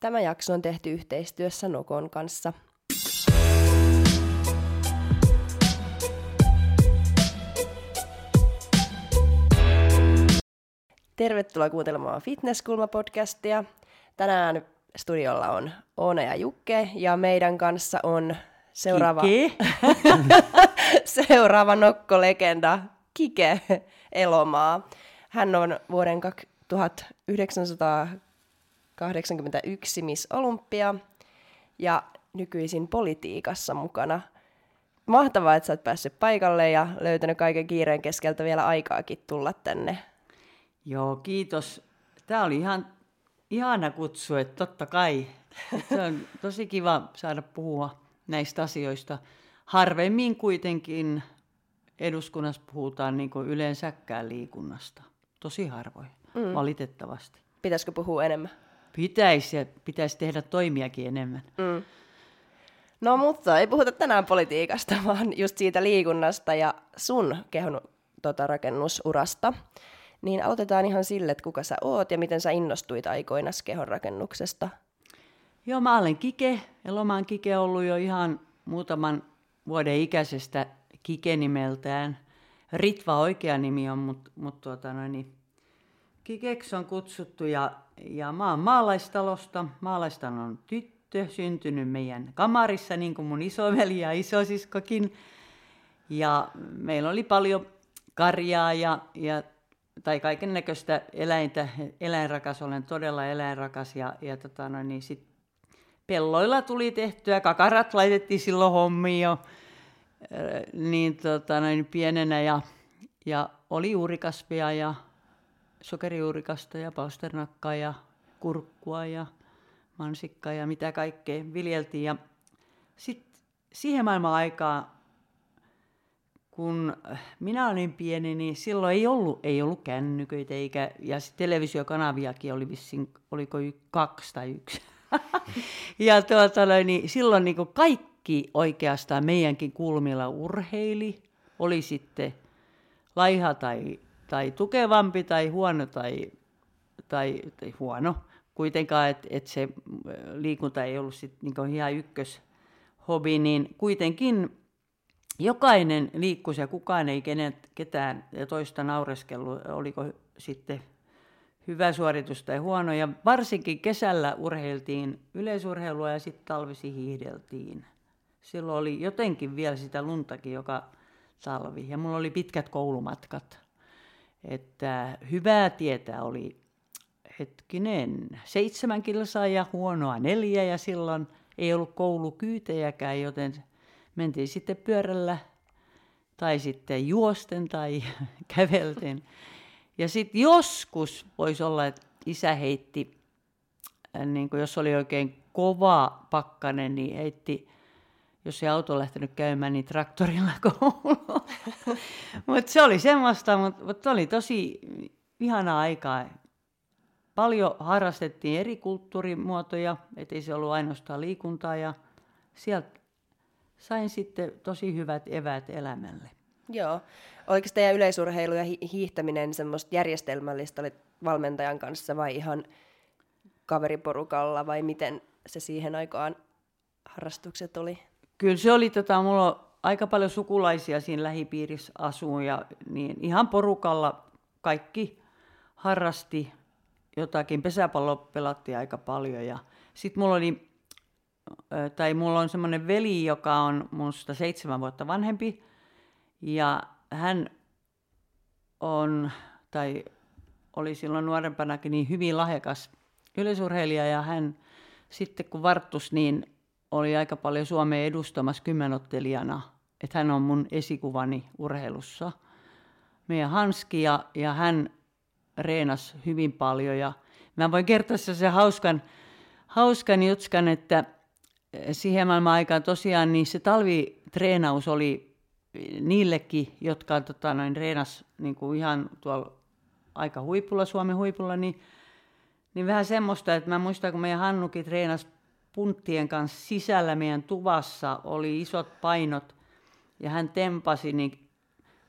Tämä jakso on tehty yhteistyössä Nokon kanssa. Tervetuloa kuuntelemaan Fitnesskulma-podcastia. Tänään studiolla on Oona ja Jukke ja meidän kanssa on seuraava, seuraava nokkolegenda Kike Elomaa. Hän on vuoden 1981 Miss Olympia ja nykyisin politiikassa mukana. Mahtavaa, että sä oot päässyt paikalle ja löytänyt kaiken kiireen keskeltä vielä aikaakin tulla tänne. Joo, kiitos. Tämä oli ihan ihana kutsu, että totta kai. Se on tosi kiva saada puhua näistä asioista. Harvemmin kuitenkin eduskunnassa puhutaan niin kuin yleensäkään liikunnasta. Tosi harvoin, mm. valitettavasti. Pitäisikö puhua enemmän? Pitäisi ja pitäisi tehdä toimiakin enemmän. Mm. No mutta ei puhuta tänään politiikasta, vaan just siitä liikunnasta ja sun kehon tota, rakennusurasta. Niin aloitetaan ihan sille, että kuka sä oot ja miten sä innostuit aikoina kehon rakennuksesta. Joo, mä olen Kike. Elomaan Kike ollut jo ihan muutaman vuoden ikäisestä Kike nimeltään. Ritva oikea nimi on, mutta mut tuota noin, niin Kikeksi on kutsuttu ja, ja mä oon maalaistalosta. Maalaistalon on tyttö, syntynyt meidän kamarissa, niin kuin mun isoveli ja isosiskokin. Ja meillä oli paljon karjaa ja, ja tai kaiken näköistä eläintä, eläinrakas, olen todella eläinrakas ja, ja tota noin, niin sit pelloilla tuli tehtyä, kakarat laitettiin silloin hommiin jo niin, tota noin, pienenä ja, ja oli juurikasvia ja sokerijuurikasta ja pausternakkaa ja kurkkua ja mansikkaa ja mitä kaikkea viljeltiin. Ja sitten siihen maailman aikaan kun minä olin pieni, niin silloin ei ollut, ei ollut kännyköitä eikä, ja televisiokanaviakin oli vissiin, oliko y, kaksi tai yksi. ja tuota, niin silloin niin kuin kaikki oikeastaan meidänkin kulmilla urheili, oli sitten laiha tai, tai tukevampi tai huono tai, tai, tai huono. Kuitenkaan, että et se liikunta ei ollut sit niin ihan ykköshobi, niin kuitenkin jokainen liikkuisi ja kukaan ei kenet, ketään toista naureskellut, oliko sitten hyvä suoritus tai huono. Ja varsinkin kesällä urheiltiin yleisurheilua ja sitten talvisi hiihdeltiin. Silloin oli jotenkin vielä sitä luntakin joka talvi ja mulla oli pitkät koulumatkat. Että hyvää tietää oli hetkinen, seitsemän kilsaa ja huonoa neljä ja silloin ei ollut koulukyytejäkään, joten mentiin sitten pyörällä tai sitten juosten tai kävelten. Ja sitten joskus voisi olla, että isä heitti, niin kuin jos oli oikein kova pakkanen, niin heitti, jos ei auto lähtenyt käymään, niin traktorilla kouluun. mutta se oli semmoista, mutta mut oli tosi ihana aikaa. Paljon harrastettiin eri kulttuurimuotoja, ettei se ollut ainoastaan liikuntaa ja sieltä sain sitten tosi hyvät evät elämälle. Joo. Oliko teidän yleisurheilu ja hiihtäminen semmoista järjestelmällistä, olit valmentajan kanssa vai ihan kaveriporukalla vai miten se siihen aikaan harrastukset oli? Kyllä se oli, tota, mulla on aika paljon sukulaisia siinä lähipiirissä asuu ja niin ihan porukalla kaikki harrasti jotakin. Pesäpallo pelattiin aika paljon ja sitten mulla oli tai mulla on semmoinen veli, joka on minusta seitsemän vuotta vanhempi, ja hän on, tai oli silloin nuorempanakin niin hyvin lahjakas yleisurheilija, ja hän sitten kun varttus, niin oli aika paljon Suomea edustamassa kymmenottelijana, että hän on mun esikuvani urheilussa. Meidän Hanski ja, ja hän reenas hyvin paljon ja mä voin kertoa se hauskan, hauskan jutskan, että siihen maailman aikaan tosiaan niin se talvitreenaus oli niillekin, jotka tota, noin, treenas niin kuin ihan tuolla aika huipulla, Suomen huipulla, niin, niin vähän semmoista, että mä muistan, kun meidän Hannukin treenasi punttien kanssa sisällä meidän tuvassa, oli isot painot, ja hän tempasi, niin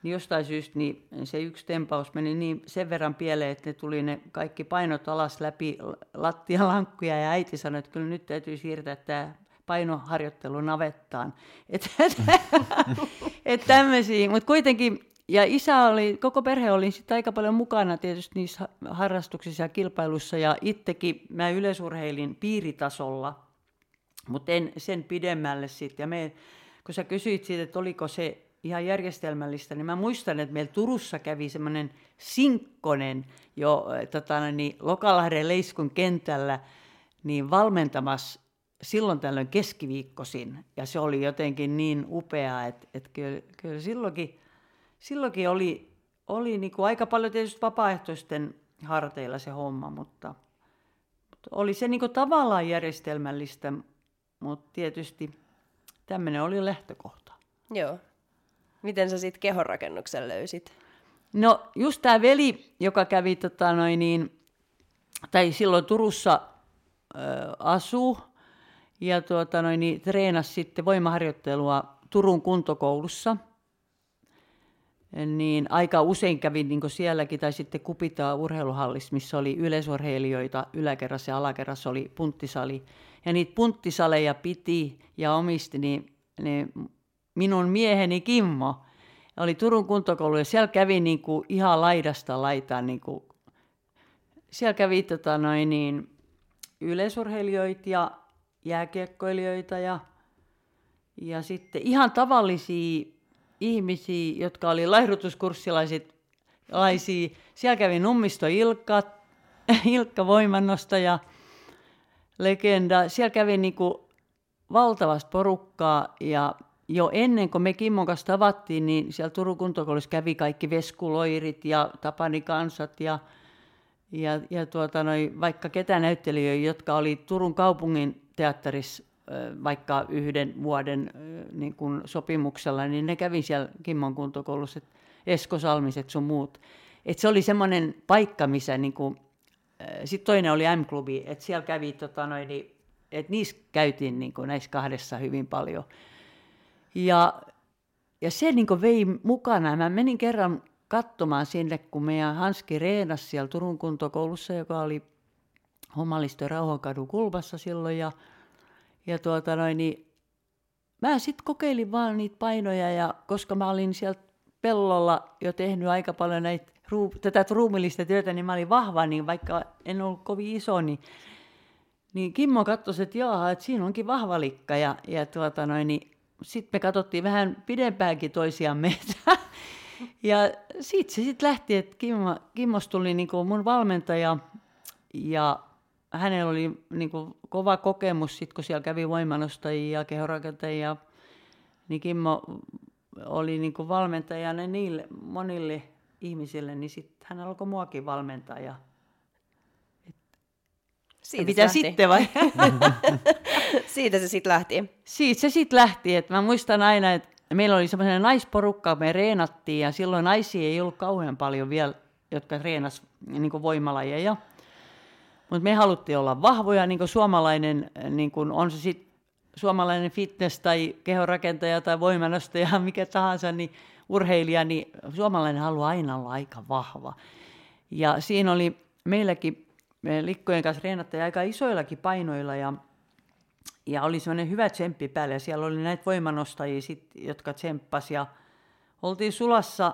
niin jostain syystä niin se yksi tempaus meni niin sen verran pieleen, että ne tuli ne kaikki painot alas läpi lattialankkuja ja äiti sanoi, että kyllä nyt täytyy siirtää tämä painoharjoittelu navettaan. Että et, et mutta kuitenkin, ja isä oli, koko perhe oli sitten aika paljon mukana tietysti niissä harrastuksissa ja kilpailussa, ja itsekin mä yleisurheilin piiritasolla, mutta en sen pidemmälle sitten. Ja me, kun sä kysyit siitä, että oliko se ihan järjestelmällistä, niin mä muistan, että meillä Turussa kävi semmoinen sinkkonen jo tota, niin, Lokalahden Leiskun kentällä niin valmentamassa silloin tällöin keskiviikkosin. Ja se oli jotenkin niin upeaa, että, että kyllä, kyllä silloinkin, silloinkin oli, oli niin kuin aika paljon tietysti vapaaehtoisten harteilla se homma, mutta, mutta oli se niin kuin tavallaan järjestelmällistä, mutta tietysti tämmöinen oli lähtökohta. Joo. Miten sä sitten kehonrakennuksen löysit? No just tämä veli, joka kävi tota noin niin, tai silloin Turussa ö, asuu ja tuota noin, niin treenasi sitten voimaharjoittelua Turun kuntokoulussa. Niin aika usein kävin niin sielläkin, tai sitten Kupitaa urheiluhallissa, missä oli yleisurheilijoita, yläkerrassa ja alakerrassa oli punttisali. Ja niitä punttisaleja piti ja omisti niin, niin minun mieheni Kimmo oli Turun kuntokoulu ja siellä kävi niin kuin ihan laidasta laitaan. Niin kuin, siellä kävi tota noin, niin, yleisurheilijoita ja jääkiekkoilijoita ja, ja sitten ihan tavallisia ihmisiä, jotka oli laihdutuskurssilaiset, laisia. Siellä kävi Nummisto Ilkka, Ilkka Voimannosta ja legenda. Siellä kävi niin kuin valtavasti porukkaa ja jo ennen kuin me Kimmon kanssa tavattiin, niin siellä Turun kuntokoulussa kävi kaikki veskuloirit ja Tapani kansat ja, ja, ja tuota, noi, vaikka ketä näyttelijöitä, jotka oli Turun kaupungin teatterissa vaikka yhden vuoden niin kun sopimuksella, niin ne kävi siellä Kimmon kuntokoulussa, Esko Salmiset sun muut. Et se oli semmoinen paikka, missä niin kun, sitten toinen oli M-klubi, että siellä kävi, tota noin, niin, että niissä käytiin niin näissä kahdessa hyvin paljon. Ja, ja se niin vei mukana. Mä menin kerran katsomaan sinne, kun meidän Hanski reenasi siellä Turun kuntokoulussa, joka oli Homalisto Rauhankadun kulmassa silloin. Ja, ja tuota noin, niin mä sitten kokeilin vaan niitä painoja, ja koska mä olin siellä pellolla jo tehnyt aika paljon näitä, tätä ruumillista työtä, niin mä olin vahva, niin vaikka en ollut kovin iso, niin, niin Kimmo katsoi, että jaha, että siinä onkin vahva likka. Ja, ja tuota noin, niin sitten me katsottiin vähän pidempäänkin toisiamme. ja siitä se sitten lähti, että Kimmo, Kimmos tuli niin mun valmentaja ja hänellä oli niin kuin kova kokemus, sit, kun siellä kävi voimanostajia ja kehorakentajia, niin Kimmo oli niin kuin valmentajana niille monille ihmisille, niin sitten hän alkoi muakin valmentaa. Ja, siitä mitä sitten vai? Siitä se sitten lähti. Siitä se sitten lähti, että mä muistan aina, että meillä oli semmoinen naisporukka, me reenattiin ja silloin naisia ei ollut kauhean paljon vielä, jotka treenas niin voimalajeja. Mutta me haluttiin olla vahvoja, niin kuin suomalainen, niin kuin on se sitten suomalainen fitness tai kehorakentaja tai voimanostaja, mikä tahansa, niin urheilija, niin suomalainen haluaa aina olla aika vahva. Ja siinä oli meilläkin me likkojen kanssa reenattiin aika isoillakin painoilla ja, ja oli semmoinen hyvä tsemppi päällä ja siellä oli näitä voimanostajia, sit, jotka tsemppas ja oltiin sulassa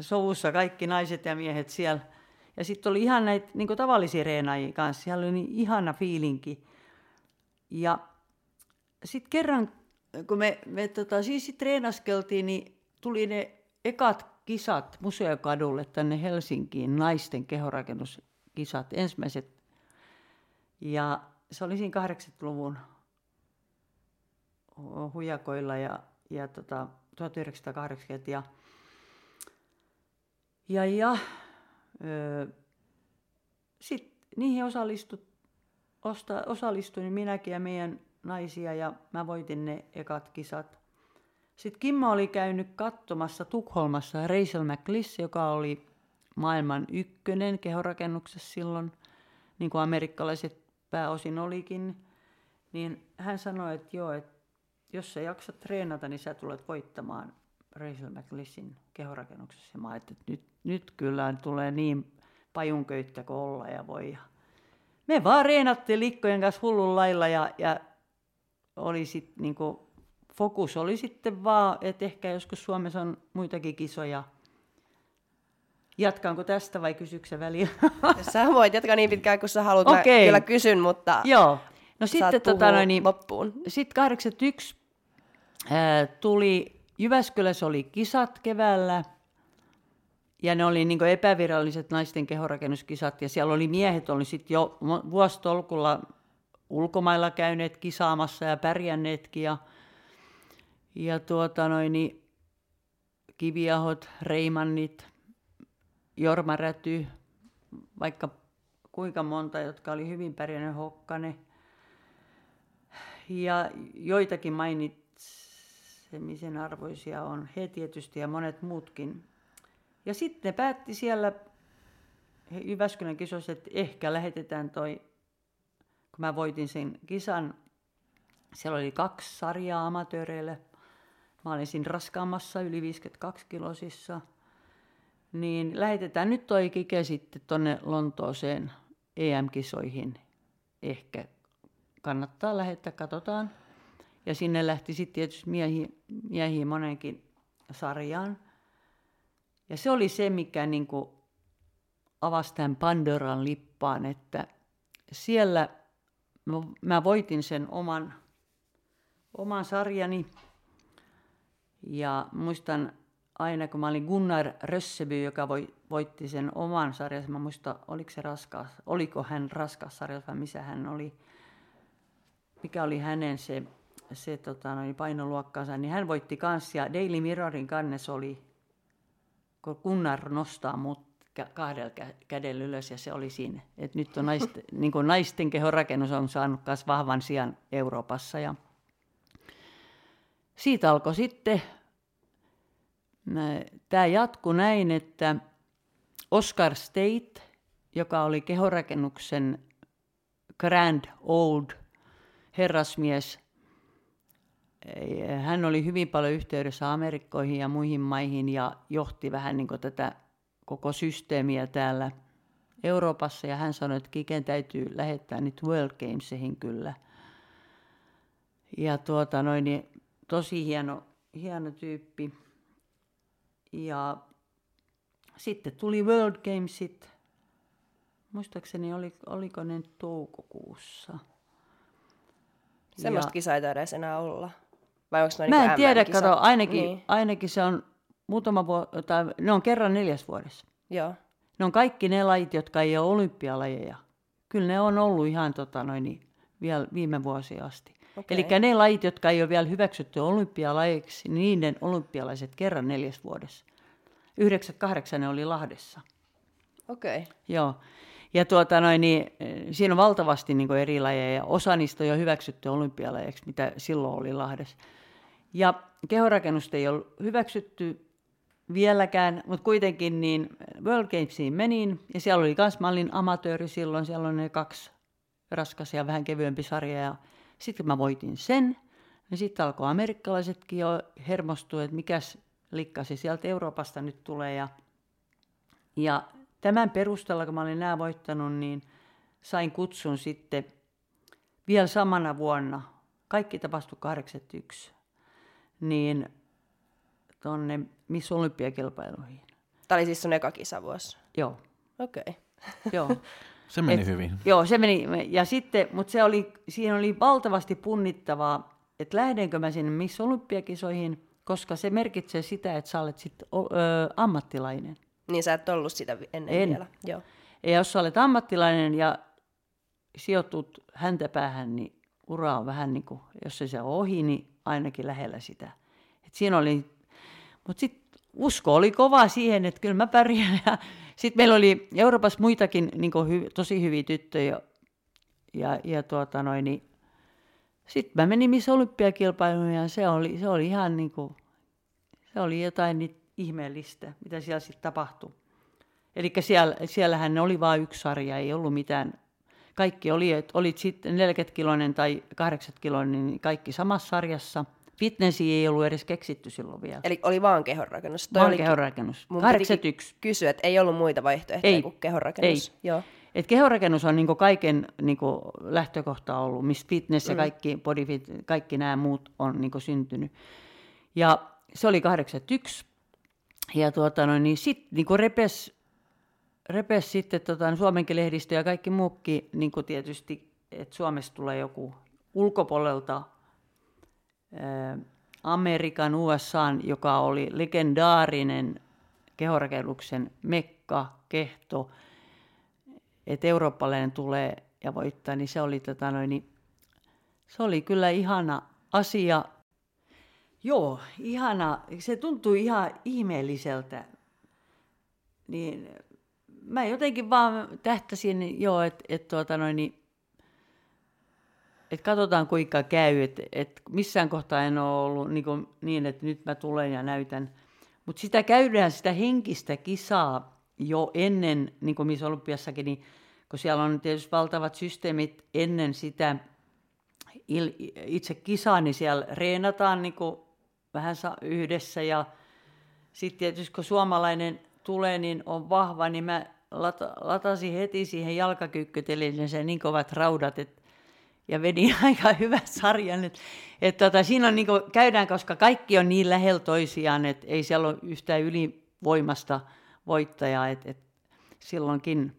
sovussa kaikki naiset ja miehet siellä – ja sitten oli ihan näitä niin tavallisia reenaajia kanssa. Siellä oli niin ihana fiilinki. Ja sitten kerran, kun me, me tota, siis sit treenaskeltiin, niin tuli ne ekat kisat Museokadulle tänne Helsinkiin, naisten kehorakennuskisat, ensimmäiset. Ja se oli siinä 80-luvun hujakoilla ja, ja tota, 1980. Ja, ja, ja sitten niihin osallistut, osta, osallistuin minäkin ja meidän naisia ja mä voitin ne ekat kisat. Sitten Kimmo oli käynyt katsomassa Tukholmassa Rachel McLiss, joka oli maailman ykkönen kehorakennuksessa silloin, niin kuin amerikkalaiset pääosin olikin. Niin hän sanoi, että joo, että jos sä jaksat treenata, niin sä tulet voittamaan Rachel McLissin kehorakennuksessa. Ja mä ajattelin, että nyt, nyt kyllä tulee niin pajunköyttä kuin olla ja voi. Ja me vaan reenattiin likkojen kanssa hullun lailla ja, ja oli sit, niinku, fokus oli sitten vaan, että ehkä joskus Suomessa on muitakin kisoja. Jatkaanko tästä vai kysyksä väliä? Sä voit jatkaa niin pitkään kuin sä haluat. Mä Okei. kyllä kysyn, mutta Joo. No sitten tota, noin, niin, loppuun. sitten 81 ää, tuli, Jyväskylässä oli kisat keväällä, ja ne oli niin epäviralliset naisten kehorakennuskisat, ja siellä oli miehet, oli sitten jo vuositolkulla ulkomailla käyneet kisaamassa ja pärjänneetkin, ja, ja tuota noin, niin, Kiviahot, Reimannit, Jorma Räty, vaikka kuinka monta, jotka oli hyvin pärjännyt Hokkanen, ja joitakin mainitsemisen arvoisia on he tietysti ja monet muutkin. Ja sitten ne päätti siellä Jyväskylän kisossa, että ehkä lähetetään toi, kun mä voitin sen kisan, siellä oli kaksi sarjaa amatööreille. Mä olin siinä raskaammassa, yli 52 kilosissa. Niin lähetetään nyt toi Kike sitten tonne Lontooseen EM-kisoihin. Ehkä kannattaa lähettää, katsotaan. Ja sinne lähti sitten tietysti miehiä, miehiä monenkin sarjaan. Ja se oli se, mikä niin kuin avasi tämän Pandoran lippaan, että siellä mä, voitin sen oman, oman sarjani. Ja muistan aina, kun mä olin Gunnar Rösseby, joka voi, voitti sen oman sarjansa, mä muistan, oliko se raskas, oliko hän raskas sarjassa vai missä hän oli, mikä oli hänen se, se tota, noin painoluokkansa, niin hän voitti kanssa ja Daily Mirrorin kannes oli, kun Gunnar nostaa mut kahdella kä- kädellä ylös ja se oli siinä. Et nyt on naisten, niin naisten kehorakennus on saanut myös vahvan sijan Euroopassa ja siitä alkoi sitten, tämä jatkui näin, että Oscar State, joka oli kehorakennuksen grand old herrasmies, hän oli hyvin paljon yhteydessä Amerikkoihin ja muihin maihin ja johti vähän niin kuin tätä koko systeemiä täällä Euroopassa. Ja hän sanoi, että Kiken täytyy lähettää nyt World Gamesihin kyllä. Ja tuota noin, niin tosi hieno, hieno tyyppi. Ja sitten tuli World Gamesit. Muistaakseni oli, oliko ne toukokuussa. Semmoista kisaa ei taida enää olla. Vai onko ne Mä en niinku tiedä, kato, ainakin, Niin. ainakin se on muutama vuosi, tai ne on kerran neljäs vuodessa. Joo. Ne on kaikki ne lajit, jotka ei ole olympialajeja. Kyllä ne on ollut ihan tota, noin, niin, vielä viime vuosia asti. Okei. Eli ne lajit, jotka ei ole vielä hyväksytty olympialajeiksi, niin niiden olympialaiset kerran neljäs vuodessa. 98 ne oli Lahdessa. Okei. Okay. Joo. Ja tuota noin, niin, siinä on valtavasti niin eri lajeja ja osa niistä on jo hyväksytty olympialajeiksi, mitä silloin oli Lahdessa. Ja kehorakennusta ei ollut hyväksytty vieläkään, mutta kuitenkin niin World Gamesiin menin ja siellä oli myös, mä olin amatööri silloin, siellä on ne kaksi raskas ja vähän kevyempi sarja ja sitten mä voitin sen, niin sitten alkoi amerikkalaisetkin jo hermostua, että mikäs likkasi sieltä Euroopasta nyt tulee. Ja ja tämän perusteella, kun mä olin nämä voittanut, niin sain kutsun sitten vielä samana vuonna, kaikki tapahtui 81, niin tuonne Miss Olympiakilpailuihin. Tämä oli siis sun eka kisavuosi. Joo, Okei. Okay. joo. Se meni Et- hyvin. Joo, se meni. Ja sitten, mutta se oli, siinä oli valtavasti punnittavaa, että lähdenkö mä sinne Miss Olympiakisoihin, koska se merkitsee sitä, että sä olet sitten ammattilainen. Niin sä et ollut sitä ennen En. vielä. Joo. Ja jos sä olet ammattilainen ja sijoitut häntä päähän, niin ura on vähän niin kuin, jos se ole ohi, niin ainakin lähellä sitä. Et siinä oli, mutta sitten usko oli kova siihen, että kyllä mä pärjään. Sitten meillä oli Euroopassa muitakin niin hy, tosi hyviä tyttöjä. Ja, ja tuota noin, niin sitten mä menin Miss Olympiakilpailuun ja se oli, se oli ihan niin kuin, se oli jotain niin ihmeellistä, mitä siellä sitten tapahtui. Eli siellä, siellähän oli vain yksi sarja, ei ollut mitään. Kaikki oli, että olit sitten 40 kiloinen tai 80 kiloinen, niin kaikki samassa sarjassa. fitnessi ei ollut edes keksitty silloin vielä. Eli oli vaan kehonrakennus. Toi Vaan kehonrakennus. mun 81. kysyä, että ei ollut muita vaihtoehtoja Ei. kuin kehonrakennus. Ei. Joo. Et kehonrakennus on niinku kaiken niinku lähtökohta ollut, missä fitness ja kaikki bodyfit, kaikki nämä muut on niinku syntynyt. Ja se oli 81. Ja tuota, no, niin sitten niinku repes, repes sitten tota, Suomenkin lehdistö ja kaikki muukin niinku tietysti, että Suomesta tulee joku ulkopuolelta ää, Amerikan, USA, joka oli legendaarinen kehorakennuksen mekka, kehto, että eurooppalainen tulee ja voittaa, niin se oli, tota noin, niin, se oli kyllä ihana asia. Joo, ihana. Se tuntui ihan ihmeelliseltä. Niin mä jotenkin vaan tähtäsin, joo, että et, tuota noin, niin, et katsotaan kuinka käy, että et missään kohtaa en ole ollut niin, kuin, niin että nyt mä tulen ja näytän. Mutta sitä käydään, sitä henkistä kisaa jo ennen, niin kuin Miss Olympiassakin, niin kun siellä on tietysti valtavat systeemit ennen sitä il, itse kisaa, niin siellä reenataan niin kuin vähän yhdessä ja sitten tietysti kun suomalainen tulee, niin on vahva, niin mä lata, latasin heti siihen jalkakyykkytelineeseen niin kovat raudat, että ja vedin aika hyvän sarjan. Et, et tota, siinä on niinku, käydään, koska kaikki on niin lähellä toisiaan, että ei siellä ole yhtään ylivoimasta voittajaa. Et, et silloinkin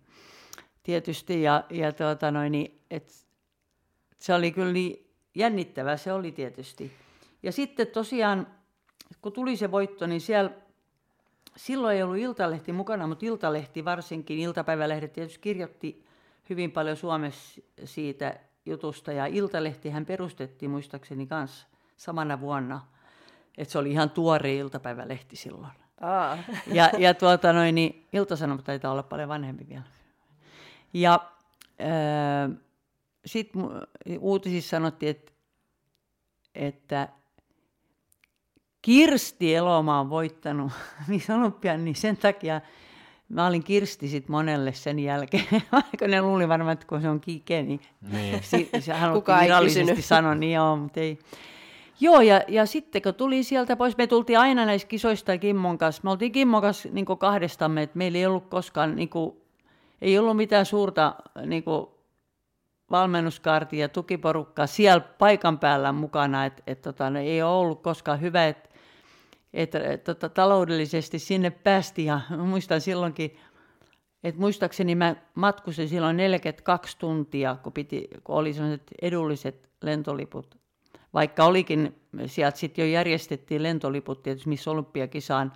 tietysti. Ja, ja tota noin, niin, et, se oli kyllä niin jännittävää, se oli tietysti. Ja sitten tosiaan, kun tuli se voitto, niin siellä silloin ei ollut Iltalehti mukana, mutta Iltalehti varsinkin, iltapäivälehdet tietysti kirjoitti hyvin paljon Suomessa siitä jutusta. Ja Iltalehtihän perustettiin muistaakseni kanssa samana vuonna. Että se oli ihan tuore iltapäivälehti silloin. Aa. Ja, ja tuota noin, niin Ilta-Sanomat taitaa olla paljon vanhempi vielä. Ja äh, sitten uutisissa sanottiin, että, että Kirsti Elomaa on voittanut Miss Olympian, niin sen takia mä olin Kirsti sit monelle sen jälkeen. Vaikka ne luuli varmaan, että kun se on Kike, niin Niin. si, se virallisesti sanoi, niin joo, mutta ei. Joo, ja, ja sitten kun tuli sieltä pois, me tultiin aina näistä kisoista Kimmon kanssa. Me oltiin Kimmon kanssa niin kahdestamme, että meillä ei ollut koskaan, niin kuin, ei ollut mitään suurta niin kuin, valmennuskaartia ja tukiporukkaa siellä paikan päällä mukana, että et, tota, ne ei ole ollut koskaan hyvä, että et, et, tota, taloudellisesti sinne päästiin ja muistan silloinkin, että muistaakseni mä matkusin silloin 42 tuntia, kun, piti, kun oli sellaiset edulliset lentoliput. Vaikka olikin, sieltä sitten jo järjestettiin lentoliput tietysti missä olympiakisaan,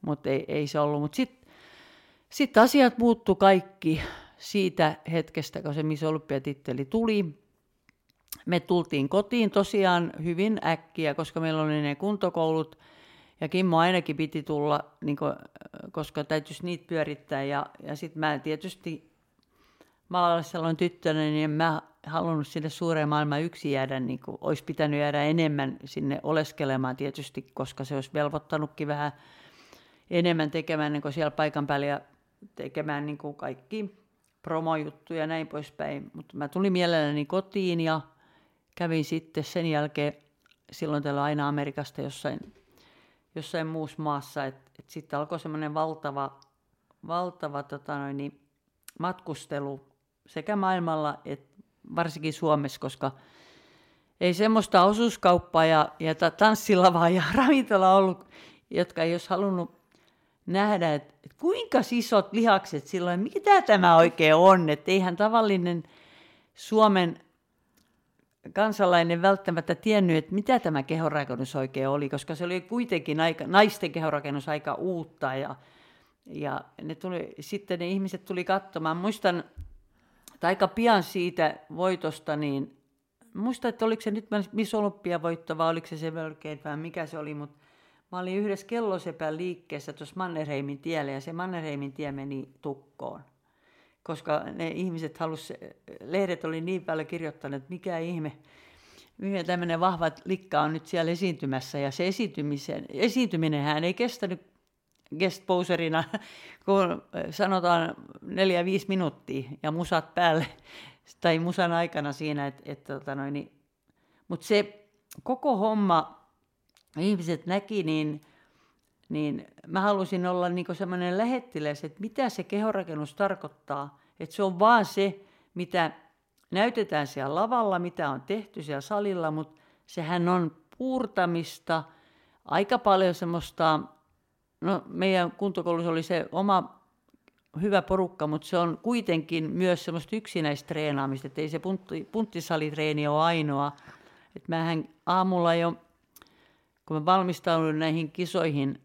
mutta ei, ei se ollut. Mutta sitten sit asiat muuttu kaikki siitä hetkestä, kun se Miss Olympiatitteli tuli. Me tultiin kotiin tosiaan hyvin äkkiä, koska meillä oli ne kuntokoulut. Ja Kimmo ainakin piti tulla, niin kuin, koska täytyisi niitä pyörittää. Ja, ja sitten mä tietysti, mä olen sellainen tyttönä, niin mä halunnut sinne suureen maailmaan yksi jäädä, niin kuin olisi pitänyt jäädä enemmän sinne oleskelemaan tietysti, koska se olisi velvoittanutkin vähän enemmän tekemään niin kuin siellä paikan päällä ja tekemään niin kuin kaikki promojuttuja ja näin poispäin. Mutta mä tulin mielelläni kotiin ja kävin sitten sen jälkeen silloin täällä aina Amerikasta jossain, jossain muussa maassa. Et, et sitten alkoi semmoinen valtava, valtava tota noin, niin matkustelu sekä maailmalla että varsinkin Suomessa, koska ei semmoista osuuskauppaa ja, ja ta- tanssilavaa ja ravintola ollut, jotka ei olisi halunnut nähdä, että, että kuinka isot lihakset silloin, mitä tämä oikein on, että eihän tavallinen Suomen kansalainen välttämättä tiennyt, että mitä tämä kehorakennus oikein oli, koska se oli kuitenkin aika, naisten kehorakennus aika uutta ja, ja ne tuli, sitten ne ihmiset tuli katsomaan. Muistan, että aika pian siitä voitosta, niin muista, että oliko se nyt Miss Olympia voitto vai oliko se se melkein vai mikä se oli, mutta mä olin yhdessä kellosepän liikkeessä tuossa Mannerheimin tiellä ja se Mannerheimin tie meni tukkoon. Koska ne ihmiset halus, lehdet oli niin paljon kirjoittaneet, että mikä ihme, mikä tämmöinen vahva likka on nyt siellä esiintymässä. Ja se esiintymisen, esiintyminenhän ei kestänyt guest poserina, kun sanotaan neljä viisi minuuttia ja musat päälle, tai musan aikana siinä, että et, tota noin, niin, mutta se koko homma ihmiset näki, niin, niin mä halusin olla niin semmoinen lähettiläs, että mitä se kehorakennus tarkoittaa. Että se on vaan se, mitä näytetään siellä lavalla, mitä on tehty siellä salilla, mutta sehän on puurtamista, aika paljon semmoista, no meidän kuntokoulussa oli se oma hyvä porukka, mutta se on kuitenkin myös semmoista yksinäistä treenaamista, että ei se puntti, punttisalitreeni ole ainoa. Että mähän aamulla jo, kun mä valmistauduin näihin kisoihin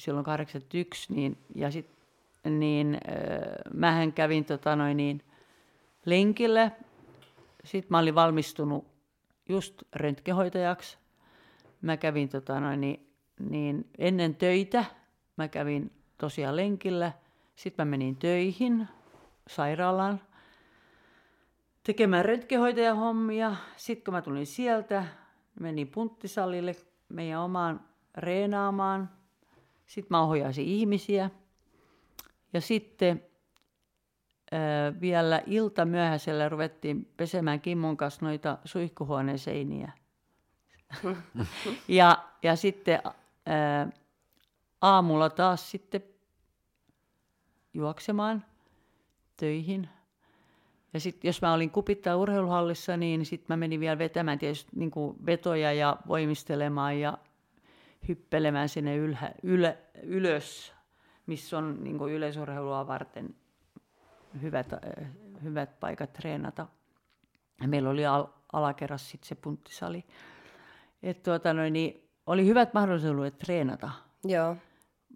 silloin 81, niin, ja sit, niin äh, mähän kävin tota noin, niin, lenkille. Sitten mä olin valmistunut just röntgenhoitajaksi. Mä kävin tota noin, niin, niin ennen töitä, mä kävin tosiaan lenkillä. Sitten mä menin töihin sairaalaan tekemään röntgenhoitajahommia. Sitten kun mä tulin sieltä, menin punttisalille meidän omaan reenaamaan. Sitten mä ohjaisin ihmisiä. Ja sitten vielä ilta myöhäisellä ruvettiin pesemään Kimmon kanssa noita suihkuhuoneen seiniä. ja, ja sitten aamulla taas sitten juoksemaan töihin. Ja sitten jos mä olin kupittaa urheiluhallissa, niin sitten mä menin vielä vetämään tietysti niin kuin vetoja ja voimistelemaan ja hyppelemään sinne ylhä, ylä, ylös, missä on niin yleisurheilua varten hyvät, äh, hyvät paikat treenata. Ja meillä oli al, alakerras sitten se punttisali. Et tuota noin, niin oli hyvät mahdollisuudet treenata. Joo.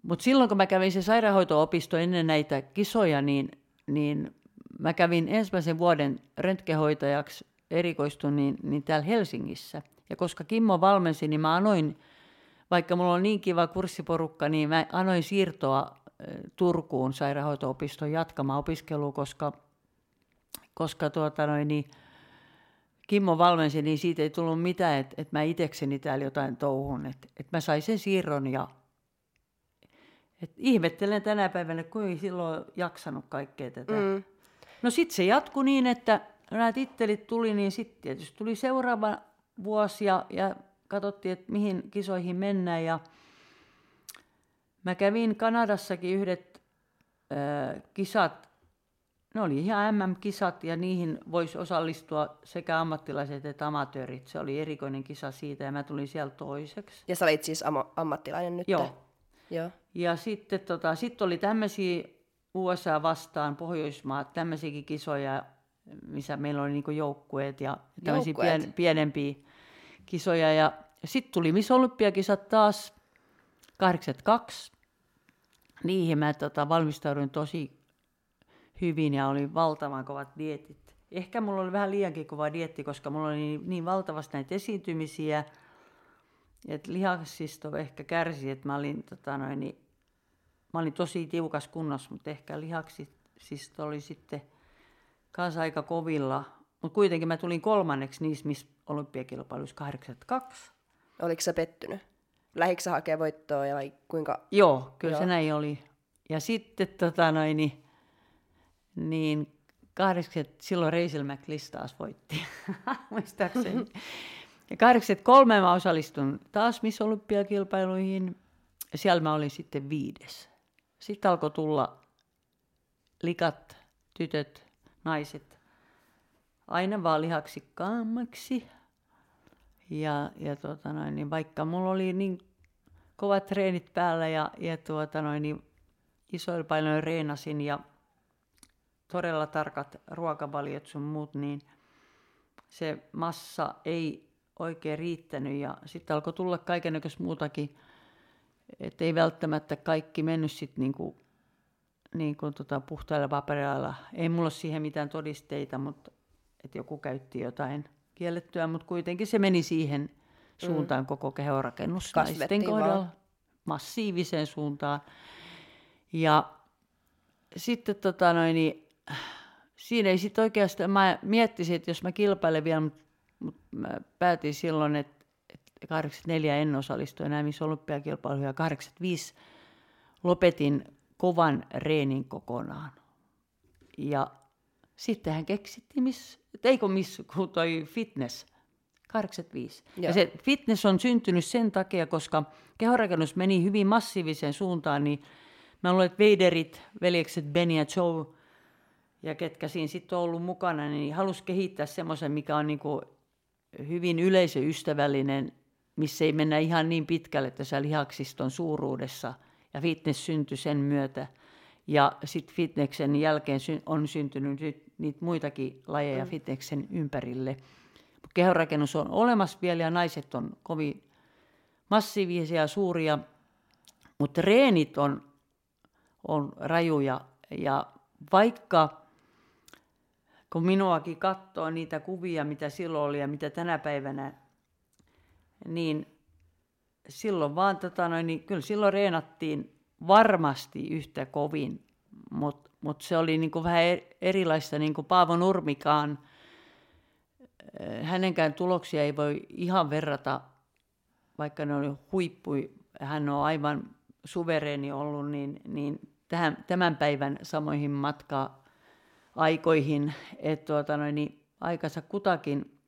Mutta silloin kun mä kävin se sairaanhoito-opisto ennen näitä kisoja, niin, niin mä kävin ensimmäisen vuoden röntgenhoitajaksi erikoistun niin, niin täällä Helsingissä. Ja koska Kimmo valmensi, niin mä anoin, vaikka mulla on niin kiva kurssiporukka, niin mä anoin siirtoa Turkuun sairaanhoito-opistoon jatkamaan opiskelua, koska, koska tuota noin, niin Kimmo valmensi, niin siitä ei tullut mitään, että, että mä itsekseni täällä jotain touhun. Että, että mä sain sen siirron ja et ihmettelen tänä päivänä, kun ei silloin jaksanut kaikkea tätä. Mm. No sitten se jatkui niin, että nämä tittelit tuli, niin sitten tietysti tuli seuraava vuosi ja, ja katsottiin, että mihin kisoihin mennään. Ja mä kävin Kanadassakin yhdet äh, kisat, ne oli ihan MM-kisat ja niihin voisi osallistua sekä ammattilaiset että amatöörit. Se oli erikoinen kisa siitä ja mä tulin sieltä toiseksi. Ja sä olit siis am- ammattilainen nyt? Joo. Joo. Ja sitten tota, sit oli tämmöisiä USA vastaan, Pohjoismaat, tämmöisiäkin kisoja, missä meillä oli niinku joukkueet ja tämmöisiä pien, pienempiä kisoja. Ja sitten tuli Miss Olympiakisat taas 82. Niihin mä tota, valmistauduin tosi hyvin ja oli valtavan kovat dietit. Ehkä mulla oli vähän liiankin kova dietti, koska mulla oli niin, niin valtavasti näitä esiintymisiä – et lihaksisto ehkä kärsi, että mä olin, tota noin, niin, mä olin tosi tiukas kunnossa, mutta ehkä lihaksisto oli sitten kanssa aika kovilla. Mutta kuitenkin mä tulin kolmanneksi niissä missä olympiakilpailuissa 82. Oliko sä pettynyt? Lähikö sä hakea voittoa ja vai kuinka? Joo, kyllä Joo. se näin oli. Ja sitten tota noin, niin, niin 80, silloin Reisil McLeod taas voitti, muistaakseni. Ja 83 mä osallistun taas Miss Olympiakilpailuihin. Siellä mä olin sitten viides. Sitten alkoi tulla likat, tytöt, naiset aina vaan lihaksikkaammaksi. Ja, ja tuota noin, niin vaikka mulla oli niin kovat treenit päällä ja, ja tuota noin, niin isoilla painoilla reenasin ja todella tarkat ruokavaliot sun muut, niin se massa ei oikein riittänyt ja sitten alkoi tulla kaikenlaista muutakin, että ei välttämättä kaikki mennyt sitten niin kuin, niin kuin tota puhtailla papereilla. Ei mulla ole siihen mitään todisteita, mutta että joku käytti jotain kiellettyä, mutta kuitenkin se meni siihen suuntaan mm. koko kehorakennus naisten kohdalla, vaan. massiiviseen suuntaan. Ja sitten tota noin, niin, siinä ei sitten oikeastaan, mä miettisin, että jos mä kilpailen vielä, mutta mutta mä päätin silloin, että, että 84 en osallistu enää missä olympiakilpailuja. 85 lopetin kovan reenin kokonaan. Ja sitten hän keksittiin, miss, eikö miss, kun toi fitness. 85. Joo. Ja se fitness on syntynyt sen takia, koska kehorakennus meni hyvin massiiviseen suuntaan, niin mä luulen, että Veiderit, veljekset Benny ja Joe, ja ketkä siinä sitten on ollut mukana, niin halusi kehittää semmoisen, mikä on niinku hyvin yleisöystävällinen, missä ei mennä ihan niin pitkälle tässä lihaksiston suuruudessa. Ja fitness syntyi sen myötä. Ja sitten fitneksen jälkeen on syntynyt nyt niitä muitakin lajeja mm. fitneksen ympärille. Kehonrakennus on olemassa vielä ja naiset on kovin massiivisia ja suuria, mutta treenit on, on rajuja. Ja vaikka kun minuakin katsoo niitä kuvia, mitä silloin oli ja mitä tänä päivänä, niin silloin vaan, tota noin, niin kyllä silloin reenattiin varmasti yhtä kovin, mutta mut se oli niin kuin vähän er- erilaista, niin kuin Paavo Nurmikaan, hänenkään tuloksia ei voi ihan verrata, vaikka ne oli huippui, hän on aivan suvereeni ollut, niin, niin tähän, tämän päivän samoihin matkaa aikoihin, että tuota niin aikansa kutakin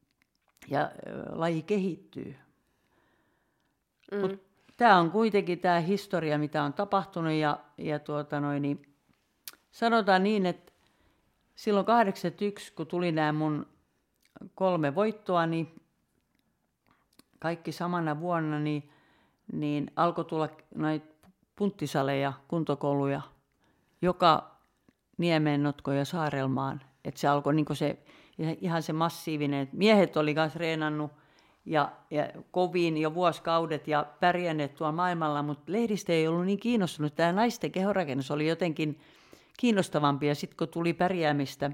ja laji kehittyy. Mm. Tämä on kuitenkin tämä historia, mitä on tapahtunut ja, ja tuota noin, niin sanotaan niin, että silloin 81, kun tuli nämä mun kolme voittoa, niin kaikki samana vuonna, niin, niin alkoi tulla näitä punttisaleja, kuntokouluja, joka Niemennotko ja Saarelmaan. Että se alkoi niin se, ihan se massiivinen, että miehet oli myös reenannut ja, ja kovin jo vuosikaudet ja pärjänneet tuolla maailmalla, mutta lehdistä ei ollut niin kiinnostunut. Tämä naisten kehorakennus oli jotenkin kiinnostavampi ja sitten kun tuli pärjäämistä.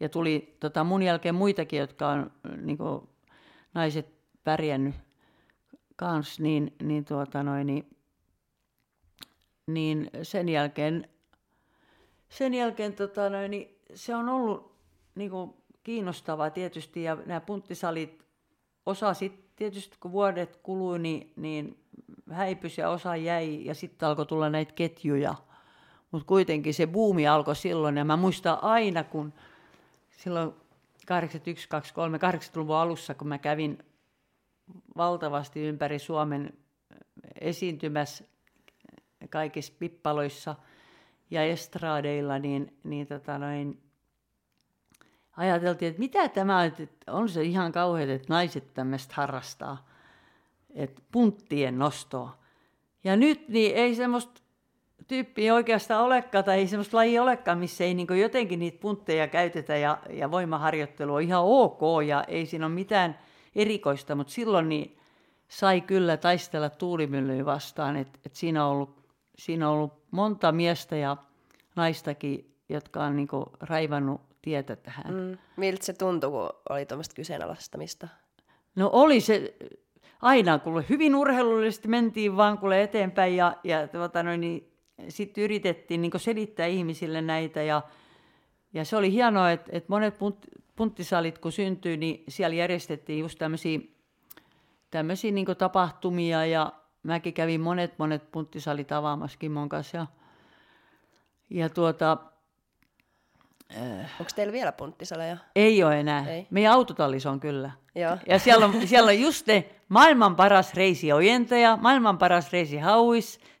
Ja tuli tota, mun jälkeen muitakin, jotka on niin kuin, naiset pärjännyt kanssa, niin, niin, tuota, noin, niin, niin sen jälkeen sen jälkeen tota, noin, niin se on ollut niin kuin, kiinnostavaa tietysti. Ja nämä punttisalit, osa sitten tietysti kun vuodet kului, niin, niin häipys ja osa jäi. Ja sitten alkoi tulla näitä ketjuja. Mutta kuitenkin se buumi alkoi silloin ja mä muistan aina, kun silloin 81, 23, 80-luvun alussa, kun mä kävin valtavasti ympäri Suomen esiintymässä kaikissa pippaloissa – ja estraadeilla, niin, niin tota noin, ajateltiin, että mitä tämä on, että on se ihan kauheaa, että naiset tämmöistä harrastaa, että punttien nostoa. Ja nyt niin ei semmoista tyyppiä oikeastaan olekaan, tai ei semmoista lajia olekaan, missä ei niin jotenkin niitä puntteja käytetä ja, ja voimaharjoittelu on ihan ok ja ei siinä ole mitään erikoista, mutta silloin niin sai kyllä taistella tuulimyllyä vastaan, että et siinä on ollut siinä on ollut monta miestä ja naistakin, jotka on niin raivannut tietä tähän. Mm. Miltä se tuntui, kun oli tuommoista kyseenalaistamista? No oli se aina, kun hyvin urheilullisesti mentiin vaan kuule eteenpäin ja, ja tuota, no, niin, sitten yritettiin niin selittää ihmisille näitä ja, ja se oli hienoa, että, että monet punt, punttisalit kun syntyi, niin siellä järjestettiin just tämmöisiä tämmöisiä niin tapahtumia ja mäkin kävin monet monet punttisalit avaamassa Kimmon kanssa ja, ja tuota, äh, Onko teillä vielä punttisaleja? Ei ole enää. Ei. Meidän autotallis on kyllä. Joo. Ja siellä on, siellä on just ne maailman paras reisiojentaja, maailman paras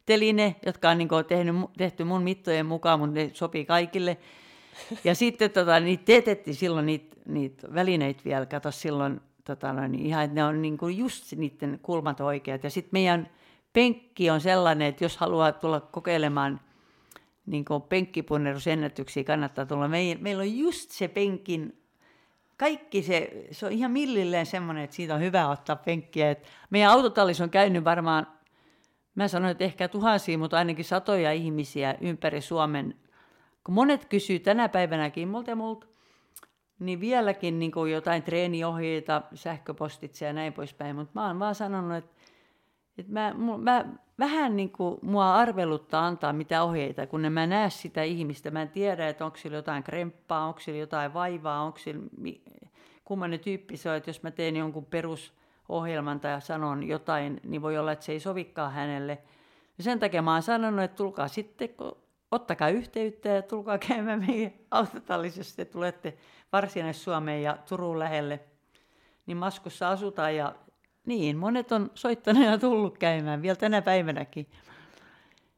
teline, jotka on niin tehnyt, tehty mun mittojen mukaan, mutta ne sopii kaikille. Ja sitten tota, niitä teetettiin silloin niitä, niitä välineitä vielä, kato silloin tota noin, ihan, että ne on niin kuin just niiden kulmat oikeat. Ja sitten meidän penkki on sellainen, että jos haluaa tulla kokeilemaan niin kuin penkkipunnerusennätyksiä, kannattaa tulla. Meillä, meillä on just se penkin, kaikki se, se on ihan millilleen semmoinen, että siitä on hyvä ottaa penkkiä. Et meidän autotallis on käynyt varmaan, mä sanoin, että ehkä tuhansia, mutta ainakin satoja ihmisiä ympäri Suomen. Kun monet kysyy tänä päivänäkin multa ja multa, niin vieläkin niin kuin jotain treeniohjeita, sähköpostitse ja näin poispäin, mutta mä oon vaan sanonut, että, että mä, mä vähän niin kuin mua arvelutta antaa mitä ohjeita, kun en mä näe sitä ihmistä, mä en tiedä, että onko sillä jotain kremppaa, onko sillä jotain vaivaa, onko sillä, kummanen tyyppi se on, että jos mä teen jonkun perusohjelman tai sanon jotain, niin voi olla, että se ei sovikaan hänelle. Ja sen takia mä oon sanonut, että tulkaa sitten, kun ottakaa yhteyttä ja tulkaa käymään meidän autotallissa, jos te tulette Varsinais-Suomeen ja Turun lähelle. niin Maskussa asutaan ja niin, monet on soittanut ja tullut käymään vielä tänä päivänäkin.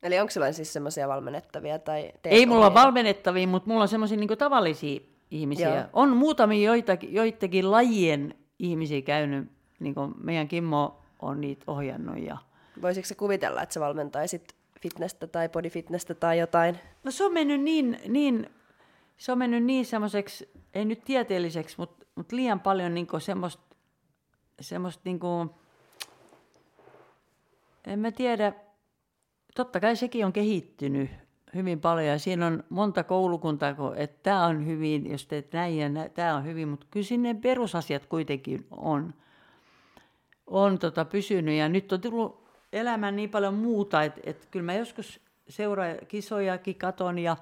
Eli onko sulla siis semmoisia valmennettavia? Tai Ei mulla ole valmennettavia, mutta mulla on semmoisia niin tavallisia ihmisiä. Joo. On muutamia joitakin, joitakin lajien ihmisiä käynyt, niin kuin meidän Kimmo on niitä ohjannut. Ja... Voisiko se kuvitella, että sä valmentaisit fitnessä tai bodyfitnessä tai jotain? No se on mennyt niin, niin, se on mennyt niin semmoiseksi, ei nyt tieteelliseksi, mutta, mutta liian paljon niin semmoista, semmoista niin kuin, en mä tiedä, totta kai sekin on kehittynyt hyvin paljon ja siinä on monta koulukuntaa, että tämä on hyvin, jos teet näin ja tämä on hyvin, mutta kyllä sinne perusasiat kuitenkin on, on tota pysynyt ja nyt on tullut elämään niin paljon muuta, että, että kyllä mä joskus seuraan kisojakin katon ja,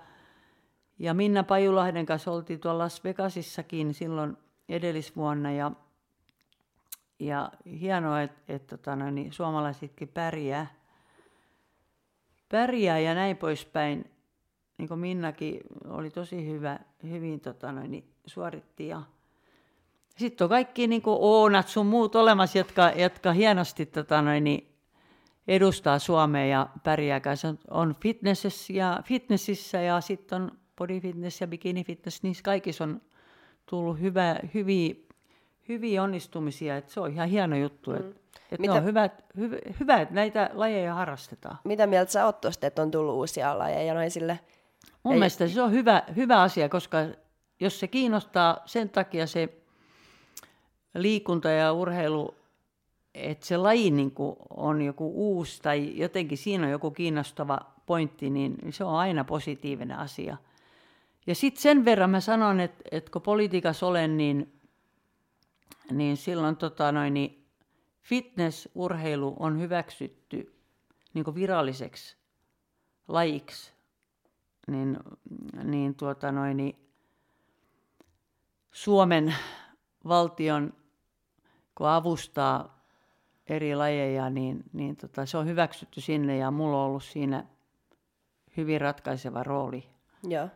ja Minna Pajulahden kanssa oltiin tuolla Las Vegasissakin silloin edellisvuonna ja, ja hienoa, että, että tota, no, niin suomalaisitkin pärjää pärjää ja näin poispäin. Niin kuin Minnakin oli tosi hyvä, hyvin tota noin, niin suoritti. Ja... Sitten on kaikki niin kuin Oonat sun muut olemassa, jotka, jotka hienosti tota noin, niin edustaa Suomea ja pärjää. Se on fitnessissä ja, fitnessissä ja sitten on body fitness ja bikini fitness, niissä kaikissa on tullut hyvä, hyviä, hyviä onnistumisia. Et se on ihan hieno juttu. Mm. Että Mitä... on hyvä, hyvä, hyvä, että näitä lajeja harrastetaan. Mitä mieltä sä oot tuosta, että on tullut uusia lajeja naisille? Mun Ei... mielestä se on hyvä, hyvä asia, koska jos se kiinnostaa sen takia se liikunta ja urheilu, että se laji niin on joku uusi tai jotenkin siinä on joku kiinnostava pointti, niin se on aina positiivinen asia. Ja sitten sen verran mä sanon, että, että kun politiikassa olen, niin, niin silloin tota noin, niin fitnessurheilu on hyväksytty niin viralliseksi lajiksi, niin, niin, tuota noin, niin Suomen valtion, kun avustaa eri lajeja, niin, niin tota, se on hyväksytty sinne ja mulla on ollut siinä hyvin ratkaiseva rooli. Ja.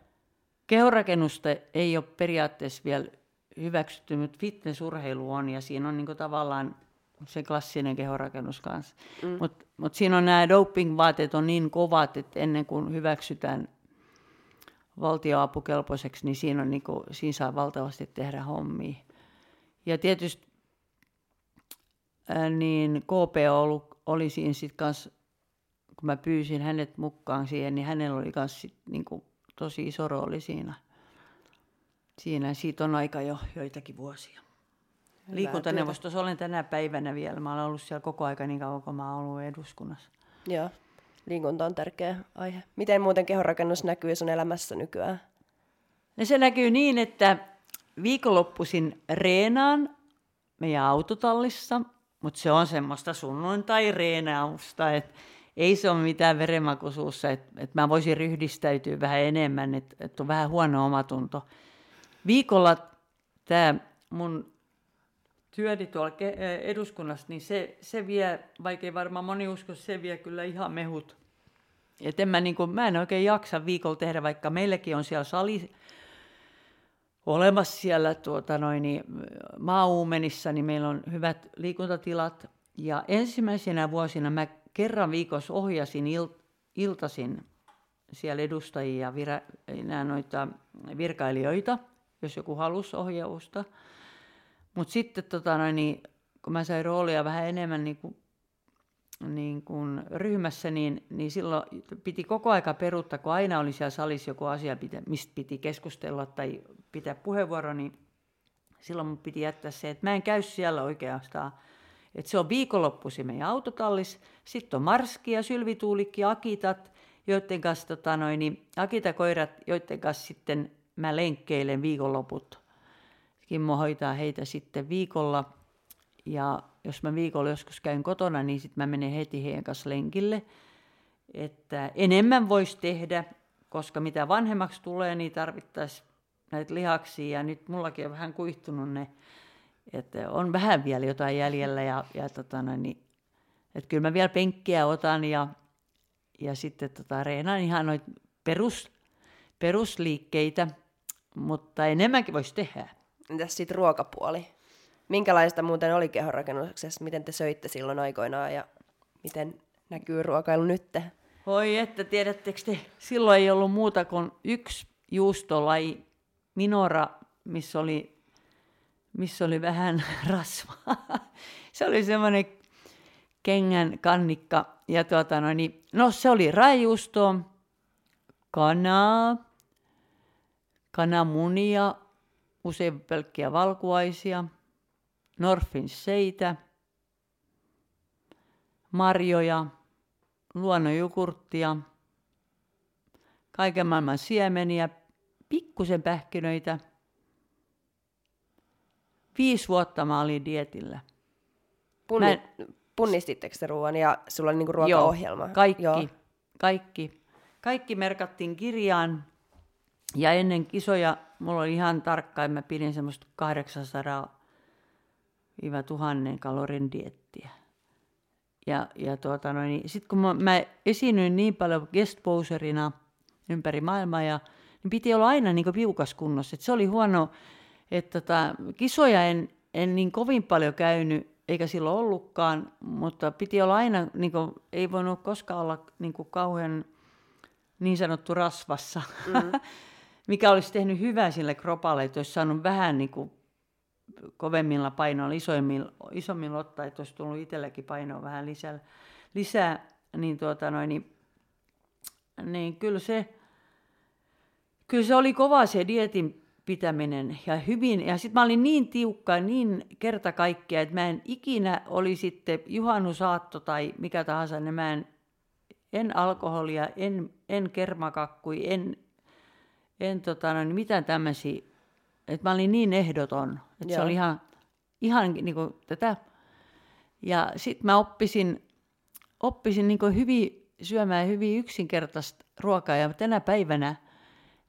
Kehorakennusta ei ole periaatteessa vielä hyväksytty, mutta fitnessurheilu on ja siinä on niin tavallaan se klassinen kehorakennus kanssa. Mm. Mutta mut siinä on nämä doping-vaateet on niin kovat, että ennen kuin hyväksytään valtioapukelpoiseksi, niin siinä, on niinku, siinä saa valtavasti tehdä hommia. Ja tietysti ää, niin KP oli, oli siinä sitten kanssa, kun mä pyysin hänet mukaan siihen, niin hänellä oli myös niinku, tosi iso rooli siinä. Siinä siitä on aika jo joitakin vuosia. Liikuntaneuvostossa olen tänä päivänä vielä. Mä olen ollut siellä koko aika niin kauan, kun mä olen ollut eduskunnassa. Joo, liikunta on tärkeä aihe. Miten muuten kehonrakennus näkyy sun elämässä nykyään? No se näkyy niin, että viikonloppuisin reenaan meidän autotallissa, mutta se on semmoista sunnuntai-reenausta, että ei se ole mitään verenmakuisuussa, että, että mä voisin ryhdistäytyä vähän enemmän, että, että on vähän huono omatunto. Viikolla tämä mun työni tuolla eduskunnassa, niin se, se vie, vaikka varmaan moni usko, se vie kyllä ihan mehut. Et en mä, niin kuin, mä en oikein jaksa viikolla tehdä, vaikka meilläkin on siellä sali olemassa siellä tuota noin, niin, maauumenissa, niin meillä on hyvät liikuntatilat. Ja ensimmäisenä vuosina mä kerran viikossa ohjasin il, iltasin siellä edustajia ja vira, noita virkailijoita, jos joku halusi ohjausta. Mutta sitten tota noin, niin, kun mä sain roolia vähän enemmän niin kuin, niin kuin ryhmässä, niin, niin silloin piti koko aika peruuttaa, kun aina oli siellä salissa joku asia, mistä piti keskustella tai pitää puheenvuoro, niin silloin mun piti jättää se, että mä en käy siellä oikeastaan. Että se on viikonloppuisin meidän autotallis, sitten on Marski ja Sylvituulikki Akitat, joiden kanssa, tota noin, niin Akita-koirat, joiden kanssa sitten mä lenkkeilen viikonloput Kimmo hoitaa heitä sitten viikolla. Ja jos mä viikolla joskus käyn kotona, niin sitten mä menen heti heidän kanssa lenkille. Että enemmän voisi tehdä, koska mitä vanhemmaksi tulee, niin tarvittaisiin näitä lihaksia. Ja nyt mullakin on vähän kuihtunut ne, että on vähän vielä jotain jäljellä. Ja, ja tota, no, niin, että kyllä mä vielä penkkiä otan ja, ja sitten tota, reenaan ihan noita perus, perusliikkeitä, mutta enemmänkin voisi tehdä. Entäs sitten ruokapuoli? Minkälaista muuten oli kehonrakennuksessa? Miten te söitte silloin aikoinaan ja miten näkyy ruokailu nyt? Voi että, tiedättekö te, silloin ei ollut muuta kuin yksi juustolaji, minora, missä oli, missä oli vähän rasvaa. Se oli semmoinen kengän kannikka. Ja tuota, no, niin, no se oli rajusto, kanaa, kananmunia, usein pelkkiä valkuaisia, norfin seitä, marjoja, luonnonjukurttia, kaiken maailman siemeniä, pikkusen pähkinöitä. Viisi vuotta mä olin dietillä. Punni, en... Punnistitteko te ruoan ja sulla oli niinku ruokaohjelma? Joo, kaikki, Joo. kaikki. Kaikki merkattiin kirjaan. Ja ennen kisoja mulla oli ihan tarkkaan, mä pidin semmoista 800 1000 kalorin diettiä. Ja, ja tuota, no niin, sitten kun mä, mä esiinnyin niin paljon guestposerina ympäri maailmaa, ja, niin piti olla aina niin piukas kunnossa. Et se oli huono, että tota, kisoja en, en niin kovin paljon käynyt, eikä silloin ollutkaan, mutta piti olla aina, niin kuin, ei voinut koskaan olla niin kuin kauhean niin sanottu rasvassa, mm. mikä olisi tehnyt hyvää sille kropalle, että olisi saanut vähän niin kuin kovemmilla painoilla, isoimmilla, isommilla ottaa, että olisi tullut itselläkin painoa vähän lisää, lisää niin, tuota noin, niin, niin kyllä se, kyllä se oli kova se dietin pitäminen ja hyvin. Ja sitten mä olin niin tiukka, niin kerta kaikkea, että mä en ikinä oli sitten juhannusaatto tai mikä tahansa, niin mä en, en alkoholia, en, en kermakakkui, en, en tota, no, niin mitään tämmöisiä että mä olin niin ehdoton, että Joo. se oli ihan, ihan niin kuin tätä. Ja sitten mä oppisin, oppisin niin kuin hyvin syömään hyvin yksinkertaista ruokaa. Ja tänä päivänä,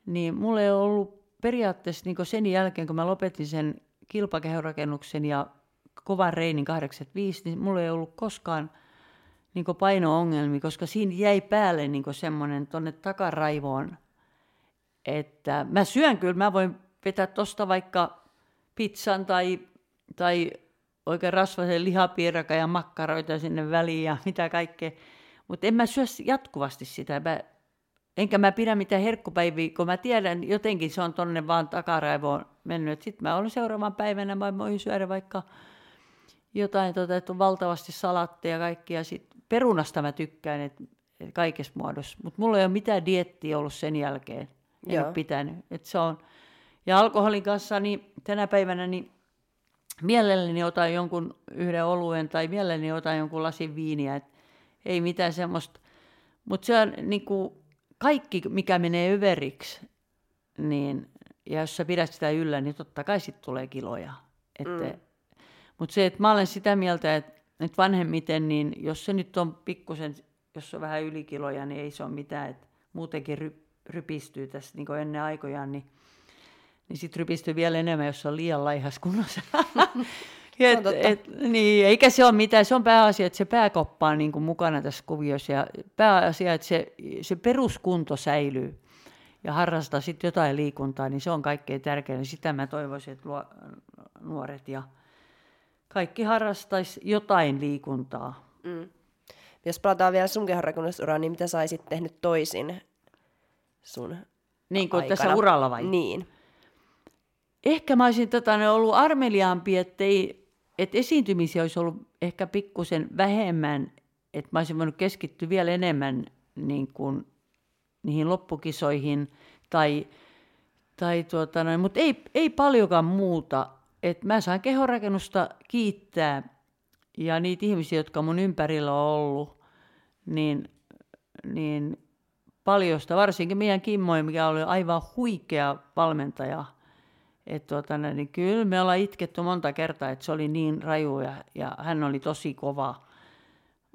niin mulla ei ollut periaatteessa niin sen jälkeen, kun mä lopetin sen kilpakehorakennuksen ja kovan reinin 85, niin mulla ei ollut koskaan niin paino-ongelmia, koska siinä jäi päälle niin semmoinen tuonne takaraivoon, että mä syön kyllä, mä voin vetää tuosta vaikka pizzan tai, tai oikein rasvaisen lihapiirakan ja makkaroita sinne väliin ja mitä kaikkea. Mutta en mä syö jatkuvasti sitä. Mä, enkä mä pidä mitään herkkupäiviä, kun mä tiedän, jotenkin se on tonne vaan takaraivoon mennyt. Sitten mä olen seuraavan päivänä, mä voin syödä vaikka jotain, tota, että on valtavasti salatteja ja kaikkia. Sitten perunasta mä tykkään, että et kaikessa muodossa. Mutta mulla ei ole mitään diettiä ollut sen jälkeen. En Joo. ole pitänyt. Et se on, ja alkoholin kanssa niin tänä päivänä niin mielelläni otan jonkun yhden oluen tai mielelläni otan jonkun lasin viiniä. Et ei mitään semmoista. Mutta se on niin kuin kaikki, mikä menee överiksi, niin, ja jos sä pidät sitä yllä, niin totta kai sitten tulee kiloja. Että, mm. Mutta se, että mä olen sitä mieltä, että, että vanhemmiten, niin jos se nyt on pikkusen, jos on vähän ylikiloja, niin ei se ole mitään. Että muutenkin ry, rypistyy tässä niin ennen aikojaan, niin niin sitten rypistyy vielä enemmän, jos on liian laihas kunnossa. et, et, niin, eikä se ole mitään, se on pääasia, että se pääkoppa on niin kuin mukana tässä kuviossa ja pääasia, että se, se peruskunto säilyy ja harrastaa sitten jotain liikuntaa, niin se on kaikkein tärkeintä. Sitä mä toivoisin, että luo, nuoret ja kaikki harrastaisi jotain liikuntaa. Mm. Jos palataan vielä sun kehonrakennusuraan, niin mitä saisit tehnyt toisin sun Niin kuin aikana? tässä uralla vai? Niin ehkä mä olisin tota, ollut armeliaampi, ettei, että esiintymisiä olisi ollut ehkä pikkusen vähemmän, että mä olisin voinut keskittyä vielä enemmän niin kuin, niihin loppukisoihin, tai, tai tuota, noin, mutta ei, ei paljonkaan muuta. Et mä saan kehorakennusta kiittää ja niitä ihmisiä, jotka mun ympärillä on ollut, niin, niin paljosta, varsinkin meidän Kimmo, mikä oli aivan huikea valmentaja – et tuota, niin kyllä me ollaan itketty monta kertaa, että se oli niin raju ja, ja hän oli tosi kova.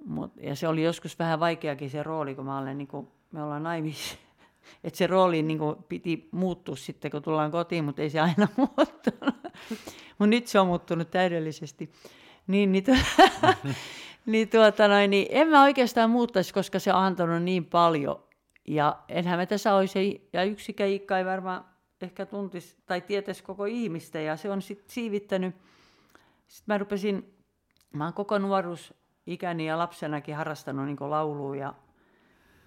Mut, ja se oli joskus vähän vaikeakin se rooli, kun mä olen, niin kuin, me ollaan naimis. Että se rooli niin kuin, piti muuttua sitten, kun tullaan kotiin, mutta ei se aina muuttunut. mutta nyt se on muuttunut täydellisesti. Niin, niin, tuota, niin, tuota, noin, niin en mä oikeastaan muuttaisi, koska se on antanut niin paljon. Ja enhän mä tässä olisi, ja yksikään Iikka ei varmaan ehkä tuntisi tai tietäisi koko ihmistä ja se on sitten siivittänyt Sitten mä rupesin, mä oon koko nuoruus ikäni ja lapsenakin harrastanut niin laulua ja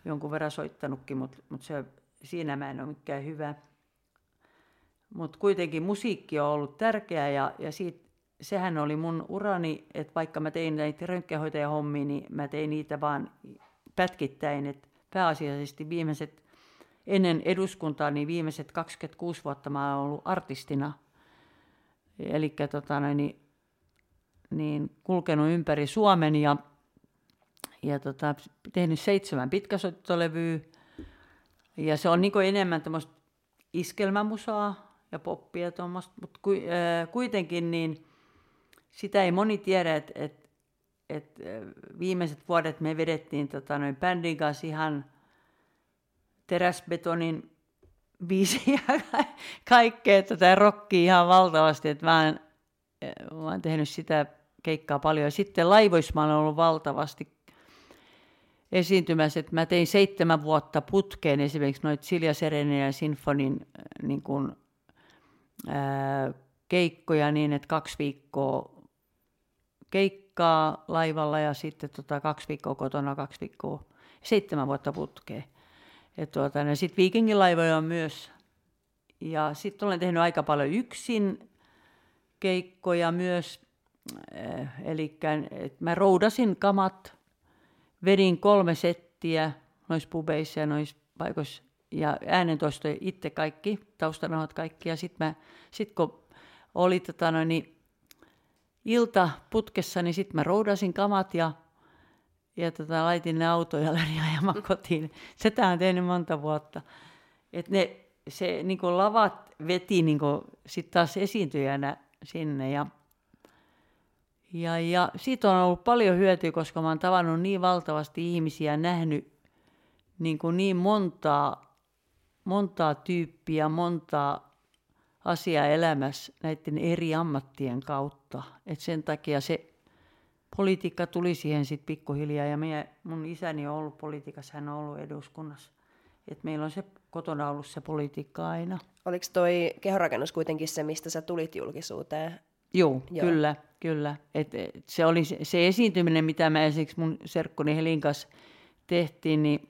jonkun verran soittanutkin, mutta mut se, siinä mä en ole mikään hyvä. Mutta kuitenkin musiikki on ollut tärkeä ja, ja siitä, sehän oli mun urani, että vaikka mä tein näitä röntgenhoitajahommia, niin mä tein niitä vaan pätkittäin. Et pääasiallisesti viimeiset, ennen eduskuntaa, niin viimeiset 26 vuotta mä oon ollut artistina. Eli tota, niin, niin kulkenut ympäri Suomen ja, ja tota, tehnyt seitsemän pitkäsoittolevyä. Ja se on niin enemmän tämmöistä iskelmämusaa ja poppia tuommoista, mutta ku, kuitenkin niin sitä ei moni tiedä, että et, et, viimeiset vuodet me vedettiin tota, noin bändin kanssa ihan teräsbetonin biisiä ja kaikkea tätä rockia ihan valtavasti, että mä, en, mä oon tehnyt sitä keikkaa paljon. Ja sitten laivoissa mä ollut valtavasti esiintymässä, että mä tein seitsemän vuotta putkeen esimerkiksi noita Silja Serenen ja Sinfonin niin kuin, ää, keikkoja niin, että kaksi viikkoa keikkaa laivalla ja sitten tota, kaksi viikkoa kotona, kaksi viikkoa, seitsemän vuotta putkeen. Tuota, sitten viikingilaivoja on myös. Ja sitten olen tehnyt aika paljon yksin keikkoja myös. Äh, eli mä roudasin kamat, vedin kolme settiä noissa pubeissa ja noissa paikoissa ja äänentoisto itse kaikki, taustanauhat kaikki. Ja sitten sit kun oli tota noin, niin ilta putkessa, niin sitten mä roudasin kamat ja, ja tota, laitin ne autoja ja lähdin ajamaan kotiin. Sitä on tehnyt monta vuotta. Et ne, se niin lavat veti niin sitten taas esiintyjänä sinne ja, ja, ja siitä on ollut paljon hyötyä, koska mä oon tavannut niin valtavasti ihmisiä, nähnyt niin, kuin niin montaa, montaa tyyppiä, montaa asia elämässä näiden eri ammattien kautta. Et sen takia se politiikka tuli siihen sitten pikkuhiljaa ja meidän, mun isäni on ollut politiikassa, hän on ollut eduskunnassa. Et meillä on se kotona ollut se politiikka aina. Oliko toi kehorakennus kuitenkin se, mistä sä tulit julkisuuteen? Joo, Joo. kyllä, kyllä. Et, et se oli se, se esiintyminen, mitä mä esimerkiksi mun serkkuni Helin kanssa tehtiin, niin,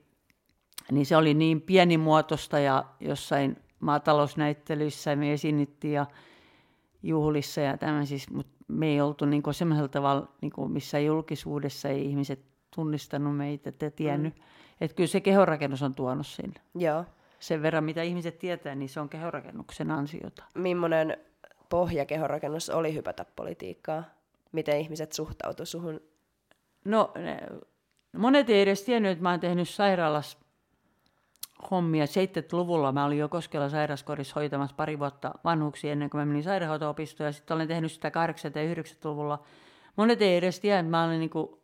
niin se oli niin pienimuotoista ja jossain maatalousnäyttelyissä me esiinnyttiin ja juhlissa ja tämmöisissä, mutta me ei oltu niin semmoisella tavalla, niin missä julkisuudessa ei ihmiset tunnistanut meitä ja tiennyt. Mm. Että kyllä se kehorakennus on tuonut sinne. Joo. Sen verran, mitä ihmiset tietää, niin se on kehorakennuksen ansiota. Millainen pohja kehorakennus oli hypätä politiikkaa? Miten ihmiset suhtautuivat suhun? No, monet ei edes tiennyt, että mä oon tehnyt sairaalassa hommia. 70-luvulla mä olin jo Koskela sairaskodissa hoitamassa pari vuotta vanhuksia ennen kuin mä menin sairaanhoito-opistoon. Ja sitten olen tehnyt sitä 80- ja 90-luvulla. Monet ei edes tiedä, että mä olin niinku,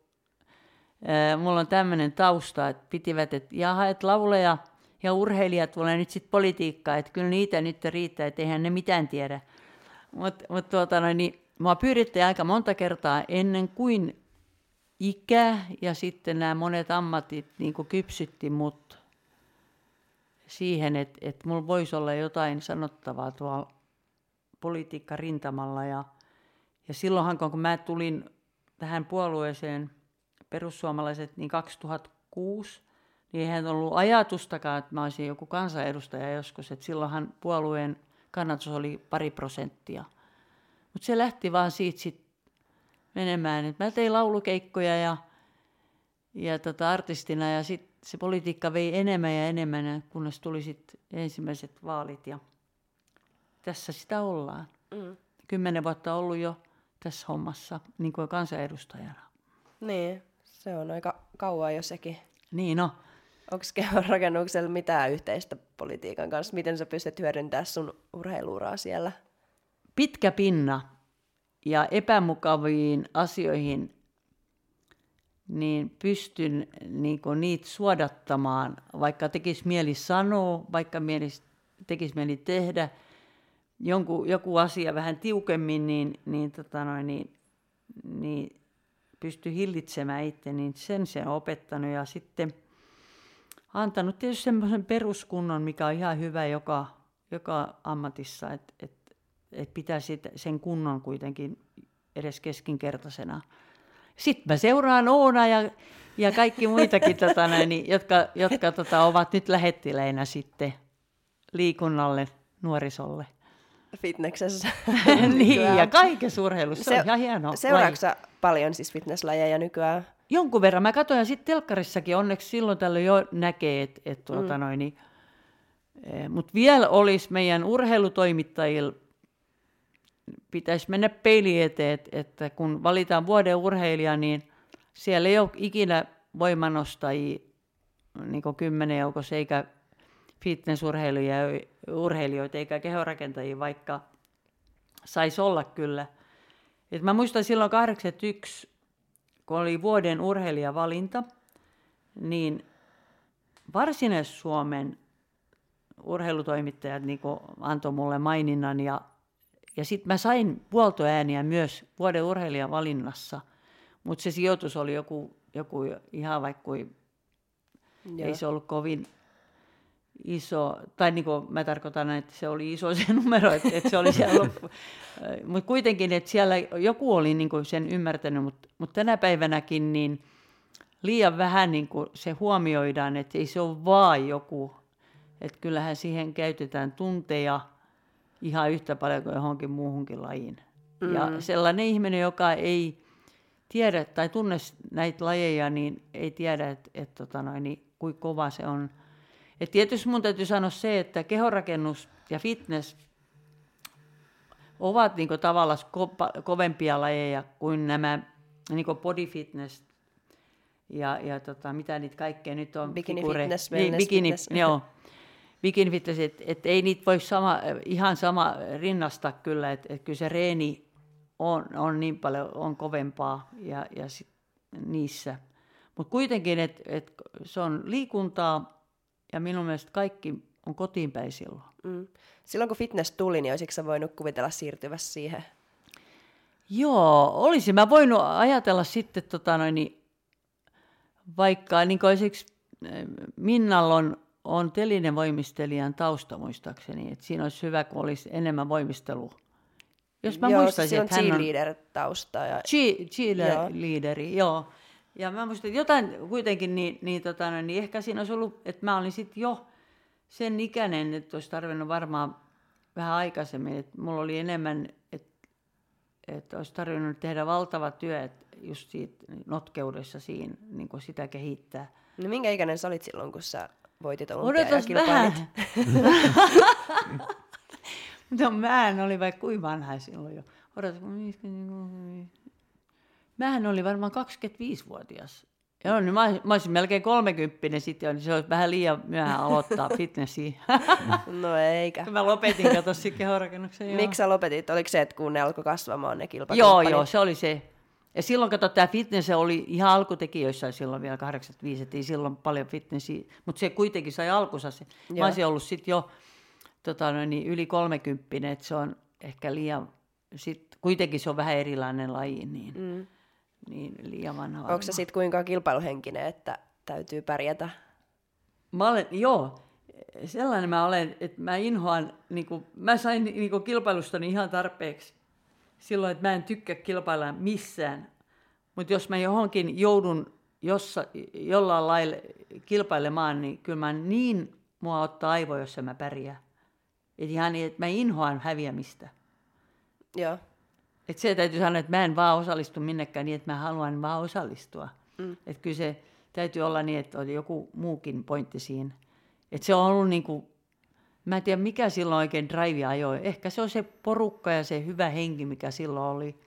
äh, mulla on tämmöinen tausta, että pitivät, että jaha, että lauleja ja urheilijat tulee nyt sitten politiikkaa, että kyllä niitä nyt riittää, että eihän ne mitään tiedä. Mutta mut tuota, no, niin, mua pyydettiin aika monta kertaa ennen kuin ikä ja sitten nämä monet ammatit niin kypsytti mut siihen, että, että mulla voisi olla jotain sanottavaa tuolla politiikkarintamalla. Ja, ja silloinhan, kun mä tulin tähän puolueeseen, perussuomalaiset, niin 2006, niin eihän ollut ajatustakaan, että mä olisin joku kansanedustaja joskus. Että silloinhan puolueen kannatus oli pari prosenttia. Mutta se lähti vaan siitä sit menemään, että mä tein laulukeikkoja ja, ja tota artistina ja sitten se politiikka vei enemmän ja enemmän, kunnes tuli sitten ensimmäiset vaalit ja tässä sitä ollaan. Mm. Kymmenen vuotta ollut jo tässä hommassa niin kuin kansanedustajana. Niin, se on aika kauan jo sekin. Niin no. Onko rakennuksella mitään yhteistä politiikan kanssa? Miten sä pystyt hyödyntämään sun urheiluuraa siellä? Pitkä pinna ja epämukaviin asioihin niin pystyn niin niitä suodattamaan, vaikka tekisi mieli sanoa, vaikka mielis, tekisi mieli tehdä jonkun, joku asia vähän tiukemmin, niin, niin, tota noin, niin, niin pysty hillitsemään itse, niin sen se on opettanut. Ja sitten antanut tietysti semmoisen peruskunnon, mikä on ihan hyvä joka, joka ammatissa, että et, et pitää sen kunnon kuitenkin edes keskinkertaisena. Sitten mä seuraan Oona ja, ja kaikki muitakin, tota, näin, niin, jotka, jotka tota, ovat nyt lähettileinä sitten liikunnalle, nuorisolle. Fitneksessä. niin, ja kaikessa urheilussa. Se, Se- on ihan hienoa. Seuraatko sä paljon siis fitnesslajeja nykyään? Jonkun verran. Mä katsoin sitten telkkarissakin onneksi silloin tällöin jo näkee, että et, tuota Mm. noin, niin, mutta vielä olisi meidän urheilutoimittajilla, pitäisi mennä peili eteen, että, kun valitaan vuoden urheilija, niin siellä ei ole ikinä voimanostajia niin kymmenen joukossa, eikä fitnessurheilijoita urheilijoita, eikä kehorakentajia, vaikka saisi olla kyllä. Et mä muistan silloin 81, kun oli vuoden urheilijavalinta, niin Varsinais-Suomen urheilutoimittajat niin antoi mulle maininnan ja, ja sitten mä sain puoltoääniä myös vuoden urheilijan valinnassa, mutta se sijoitus oli joku, joku ihan vaikka ei Joo. se ollut kovin iso, tai niin kuin mä tarkoitan, että se oli iso se numero, että, että se oli siellä loppu. Mutta kuitenkin, että siellä joku oli niin kuin sen ymmärtänyt, mutta, mutta tänä päivänäkin niin liian vähän niin kuin se huomioidaan, että ei se ole vaan joku, että kyllähän siihen käytetään tunteja ihan yhtä paljon kuin johonkin muuhunkin lajiin. Mm. Ja sellainen ihminen, joka ei tiedä tai tunne näitä lajeja, niin ei tiedä, että, että tota noin, niin, kuinka kova se on. Et tietysti mun täytyy sanoa se, että kehorakennus ja fitness ovat niinku tavallaan ko- kovempia lajeja kuin nämä niinku body fitness ja, ja tota, mitä niitä kaikkea nyt on. Bikini figure- fitness, niin, wellness bikini, fitness. Joo, bikini fitness, että et ei niitä voi sama, ihan sama rinnastaa kyllä, että et kyllä se reeni on, on niin paljon on kovempaa ja, ja sit niissä. Mutta kuitenkin, että et se on liikuntaa ja minun mielestä kaikki on kotiin päin silloin. Mm. Silloin kun fitness tuli, niin olisitko sä voinut kuvitella siirtyvässä siihen? Joo, olisin mä voinut ajatella sitten tota noin, vaikka niin kuin eh, Minnalla on, on telinen voimistelijan tausta muistaakseni, että siinä olisi hyvä, kun olisi enemmän voimistelua. Jos mä Joo, muistaisin, sillä on että hän on cheerleader-tausta. Ja... cheerleaderi, joo. joo. Ja mä muistan, että jotain kuitenkin, niin, niin, tota, niin ehkä siinä olisi ollut, että mä olin sitten jo sen ikäinen, että olisi tarvinnut varmaan vähän aikaisemmin, että mulla oli enemmän, että, että olisi tarvinnut tehdä valtava työ, että just siitä notkeudessa siinä, niin kuin sitä kehittää. No minkä ikäinen sä olit silloin, kun sä voitit olympia ja Odotas vähän. kilpailit? no mähän oli vaikka kuinka vanha silloin jo. Odotas, mähän oli varmaan 25-vuotias. Joo, niin mä, mä olisin melkein 30 sitten jo, niin se olisi vähän liian myöhään aloittaa fitnessiä. No eikä. mä lopetin, kato sitten kehorakennuksen. joo. Miksi sä lopetit? Oliko se, että kun ne alkoi kasvamaan ne Joo, kilpakumppanit? joo, se oli se. Ja silloin, kato, tämä fitness oli ihan alkutekijöissä silloin vielä 85, että ei silloin paljon fitnessiä, mutta se kuitenkin sai alkunsa se. Mä olisin ollut sitten jo tota, noin, niin yli 30, että se on ehkä liian, sit, kuitenkin se on vähän erilainen laji, niin, mm. niin liian vanha Onko se sitten kuinka kilpailuhenkinen, että täytyy pärjätä? Mä olen, joo, sellainen mä olen, että mä inhoan, niin kuin, mä sain niin kuin kilpailustani ihan tarpeeksi silloin, että mä en tykkää kilpailla missään. Mutta jos mä johonkin joudun jossa, jollain lailla kilpailemaan, niin kyllä mä niin mua ottaa aivo, jos mä pärjää. Et ihan niin, että mä inhoan häviämistä. Joo. Et se täytyy sanoa, että mä en vaan osallistu minnekään niin, että mä haluan vaan osallistua. Mm. Että kyllä se täytyy olla niin, että oli joku muukin pointti siinä. Että se on ollut niin kuin, mä en tiedä mikä silloin oikein drive ajoi. Ehkä se on se porukka ja se hyvä henki, mikä silloin oli.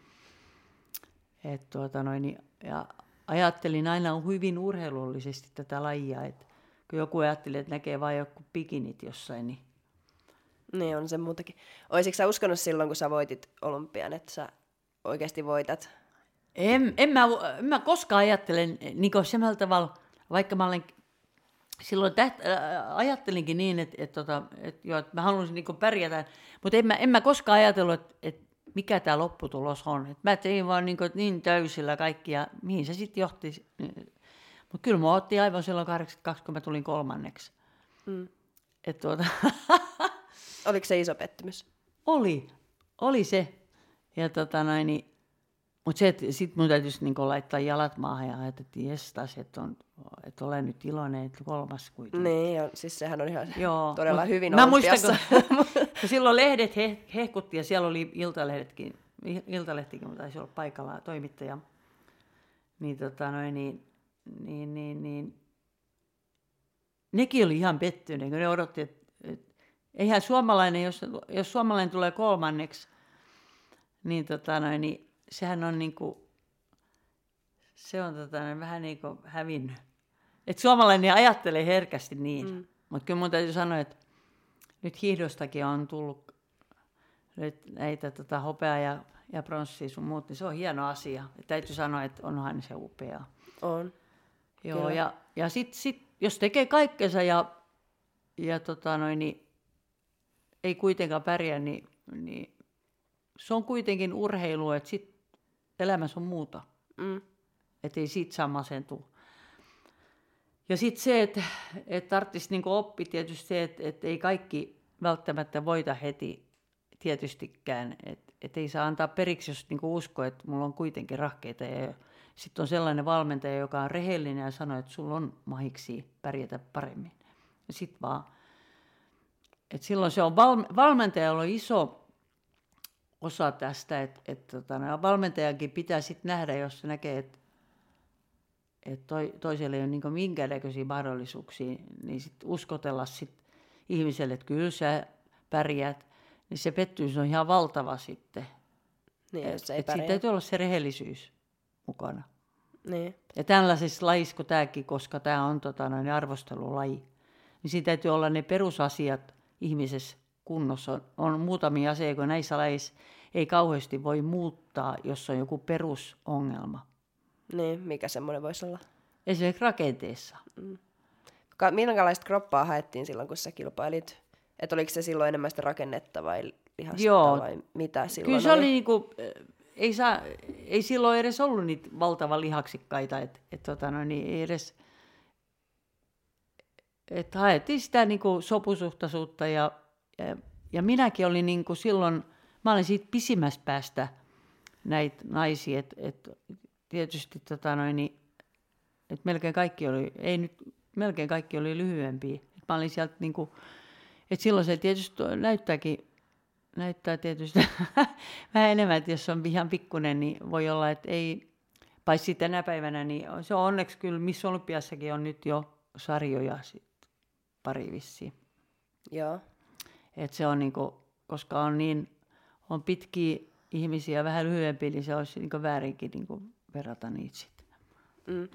Et tuota noin, niin- ja ajattelin aina hyvin urheilullisesti tätä lajia. Et kun joku ajatteli, että näkee vain joku pikinit jossain, niin Niin on se muutakin. Olisitko sä uskonut silloin, kun sä voitit olympian, että sä oikeasti voitat? En, en, mä, en mä koskaan ajattelen niin semmoilla tavalla, vaikka mä olen silloin täht, äh, ajattelinkin niin, että, että, tota, että, joo, että mä haluaisin niin pärjätä, mutta en mä, en mä koskaan ajatellut, että, että mikä tämä lopputulos on. Että mä tein vaan niin, niin täysillä kaikki ja mihin se sitten johti. Mutta kyllä mä otti aivan silloin 82, kun mä tulin kolmanneksi. Mm. Et tuota, Oliko se iso pettymys? oli, oli se. Ja tota noin, niin, Mutta se, että sitten mun täytyisi niinku laittaa jalat maahan ja ajatella, että jestas, että, on, että olen nyt iloinen, että kolmas kuitenkin. Niin, ja siis sehän on ihan Joo, todella mut hyvin Mä muistan, kun, kun silloin lehdet he, hehkutti ja siellä oli iltalehdetkin, iltalehtikin, mutta taisi olla paikalla toimittaja. Niin, tota, noin, niin, niin, niin, niin, nekin oli ihan pettyneet, kun ne odotti, että, että eihän suomalainen, jos, jos suomalainen tulee kolmanneksi, niin, tota, noin, niin sehän on niin kuin, se on tota, vähän niin kuin hävinnyt. Et suomalainen ajattelee herkästi niin, mm. mutta kyllä mun täytyy sanoa, että nyt hiihdostakin on tullut nyt näitä tota, hopea ja, ja pronssia sun muut, niin se on hieno asia. Et täytyy sanoa, että onhan se upea. On. Joo, Kyllä. ja, ja sitten sit, jos tekee kaikkensa ja, ja tota noin, niin ei kuitenkaan pärjää, niin, niin se on kuitenkin urheilu, että sit elämässä on muuta. Mm. Että ei siitä saa masentua. Ja sitten se, että et tarvitsisi niinku oppi tietysti se, että et ei kaikki välttämättä voita heti tietystikään. Että et ei saa antaa periksi, jos niinku uskoo, että mulla on kuitenkin rahkeita. Ja sitten on sellainen valmentaja, joka on rehellinen ja sanoo, että sulla on mahiksi pärjätä paremmin. Ja sitten vaan. Et silloin se on val, valmentajalla on iso osa tästä, että et, tota, valmentajankin pitää sitten nähdä, jos se näkee, että et toi, toiselle ei ole niin minkäännäköisiä mahdollisuuksia, niin sitten uskotella sit ihmiselle, että kyllä sä pärjäät, niin se pettymys on ihan valtava sitten. Niin, Et, ei et pärjää. täytyy olla se rehellisyys mukana. Niin. Ja tällaisessa lajissa kuin tämäkin, koska tämä on tota, noin arvostelulaji, niin siinä täytyy olla ne perusasiat ihmisessä kunnossa. On, on muutamia asioita, kun näissä lajissa ei kauheasti voi muuttaa, jos on joku perusongelma. niin, mikä semmoinen voisi olla? Esimerkiksi rakenteessa. Ka- minkälaista kroppaa haettiin silloin, kun sä kilpailit? Että oliko se silloin enemmän sitä rakennetta vai lihasta Joo. vai mitä silloin Kyllä se oli, niinku, äh, ei, saa, ei silloin edes ollut niitä valtavan lihaksikkaita, että et, tota, no, niin ei edes, et haettiin sitä niinku sopusuhtaisuutta ja, ja, minäkin olin niinku silloin, mä olin siitä pisimmästä päästä näitä naisia, että et, tietysti tota, noin, niin, et melkein kaikki oli, ei nyt, melkein kaikki oli lyhyempiä. Et mä olin sieltä niinku, et silloin se tietysti näyttääkin näyttää tietysti vähän enemmän, että jos on ihan pikkunen, niin voi olla, että ei, paitsi tänä päivänä, niin se on onneksi kyllä, missä Olympiassakin on nyt jo sarjoja sit pari vissiin. Joo. Et se on niinku, koska on niin, on pitkiä ihmisiä vähän lyhyempiä, niin se olisi niinku väärinkin niinku verrata niitä sitten. Mm.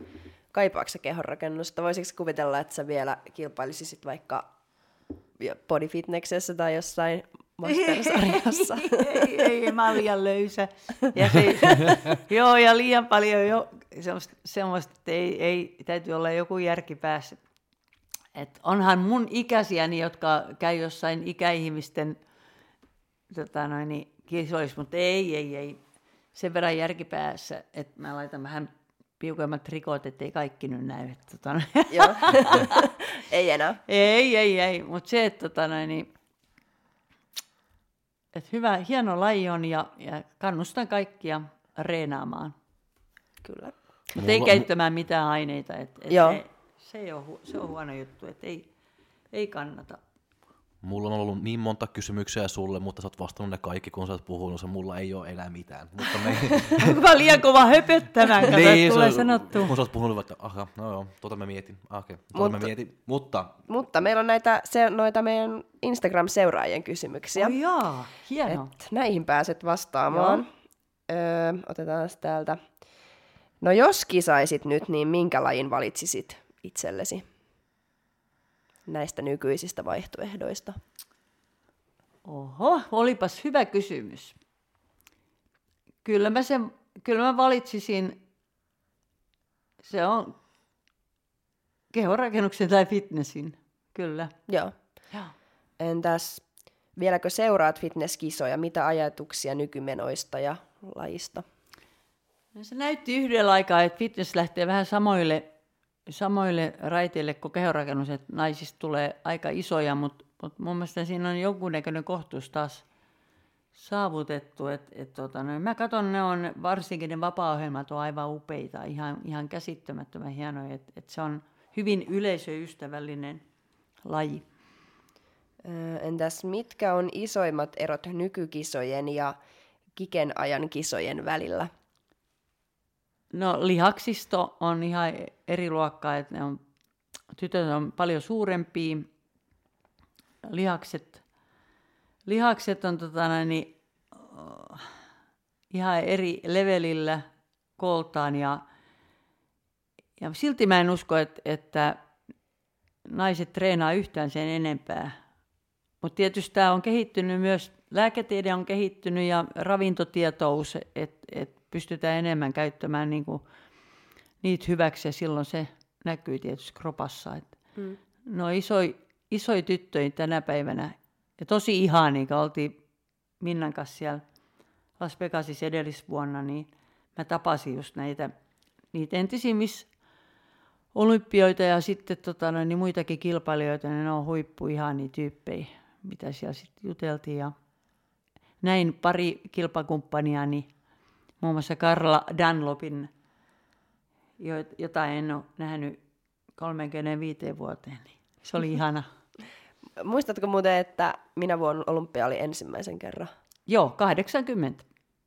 Kaipaako sä kehonrakennusta? Voisitko kuvitella, että sä vielä kilpailisisit vaikka bodyfitnessessä tai jossain mastersarjassa? ei, ei, mä oon liian löysä. Ja se, joo, ja liian paljon jo semmoista, semmoista että ei, ei, täytyy olla joku järki päässä. Et onhan mun ikäisiäni, jotka käy jossain ikäihmisten tota noin, niin, kisoissa, mutta ei, ei, ei. Sen verran järki päässä, että mä laitan vähän piukemmat trikot, ettei kaikki nyt näy. Tota, noin. Joo. Ei enää. Ei, ei, ei. Mutta se, että tota noin, niin, et hyvä, hieno laji on ja, ja kannustan kaikkia reenaamaan. Kyllä. Mutta ei käyttämään mitään aineita. Et, et Joo. se, se, ei ole, hu- se on huono juttu, että ei, ei kannata. Mulla on ollut niin monta kysymyksiä sulle, mutta sä oot vastannut ne kaikki, kun sä oot puhunut. Se mulla ei ole enää mitään. Mutta me... Onko mä liian kova höpöttämään, kato, niin, tulee se- sanottu. Kun sä oot puhunut, että aha, no joo, tota mä mietin. Ah, Okei, tota Mutta- mä mietin. Mutta Mutta meillä on näitä se, noita meidän Instagram-seuraajien kysymyksiä. Oh, jaa, hieno. Et näihin pääset vastaamaan. Öö, otetaan täältä. No jos kisaisit nyt, niin minkä lajin valitsisit itsellesi näistä nykyisistä vaihtoehdoista? Oho, olipas hyvä kysymys. Kyllä mä, sen, kyllä mä valitsisin, se on kehorakennuksen tai fitnessin, kyllä. Joo. Joo. Entäs vieläkö seuraat fitnesskisoja? Mitä ajatuksia nykymenoista ja lajista? No se näytti yhdellä aikaa, että fitness lähtee vähän samoille, samoille raiteille kuin kehorakennus, että naisista tulee aika isoja, mutta, mutta mun mielestä siinä on jonkunnäköinen kohtuus taas saavutettu. Et, et, tota, no, mä katson, ne on, varsinkin ne vapaa-ohjelmat on aivan upeita, ihan, ihan käsittämättömän hienoja. Et, et se on hyvin yleisöystävällinen laji. Entäs mitkä on isoimmat erot nykykisojen ja kiken ajan kisojen välillä? No lihaksisto on ihan eri luokkaa, että ne on, tytöt on paljon suurempia. Lihakset, lihakset on tota, niin, ihan eri levelillä kooltaan ja, ja silti mä en usko, että, että naiset treenaa yhtään sen enempää. Mutta tietysti tämä on kehittynyt myös, lääketiede on kehittynyt ja ravintotietous, että et pystytään enemmän käyttämään niinku niitä hyväksi ja silloin se näkyy tietysti kropassa. Et Mm. No isoi, isoi tyttöjä tänä päivänä ja tosi ihania, kun oltiin Minnan kanssa siellä Las Vegasissa edellisvuonna, niin mä tapasin just näitä niitä entisiä miss olympioita ja sitten tota, noin, niin muitakin kilpailijoita, niin ne on huippu ihania tyyppejä, mitä siellä sitten juteltiin. Ja näin pari kilpakumppania, niin muun muassa Karla Dunlopin, jo- jota en ole nähnyt 35 vuoteen. Niin se oli ihana. Muistatko muuten, että minä vuonna olympia oli ensimmäisen kerran? Joo, 80.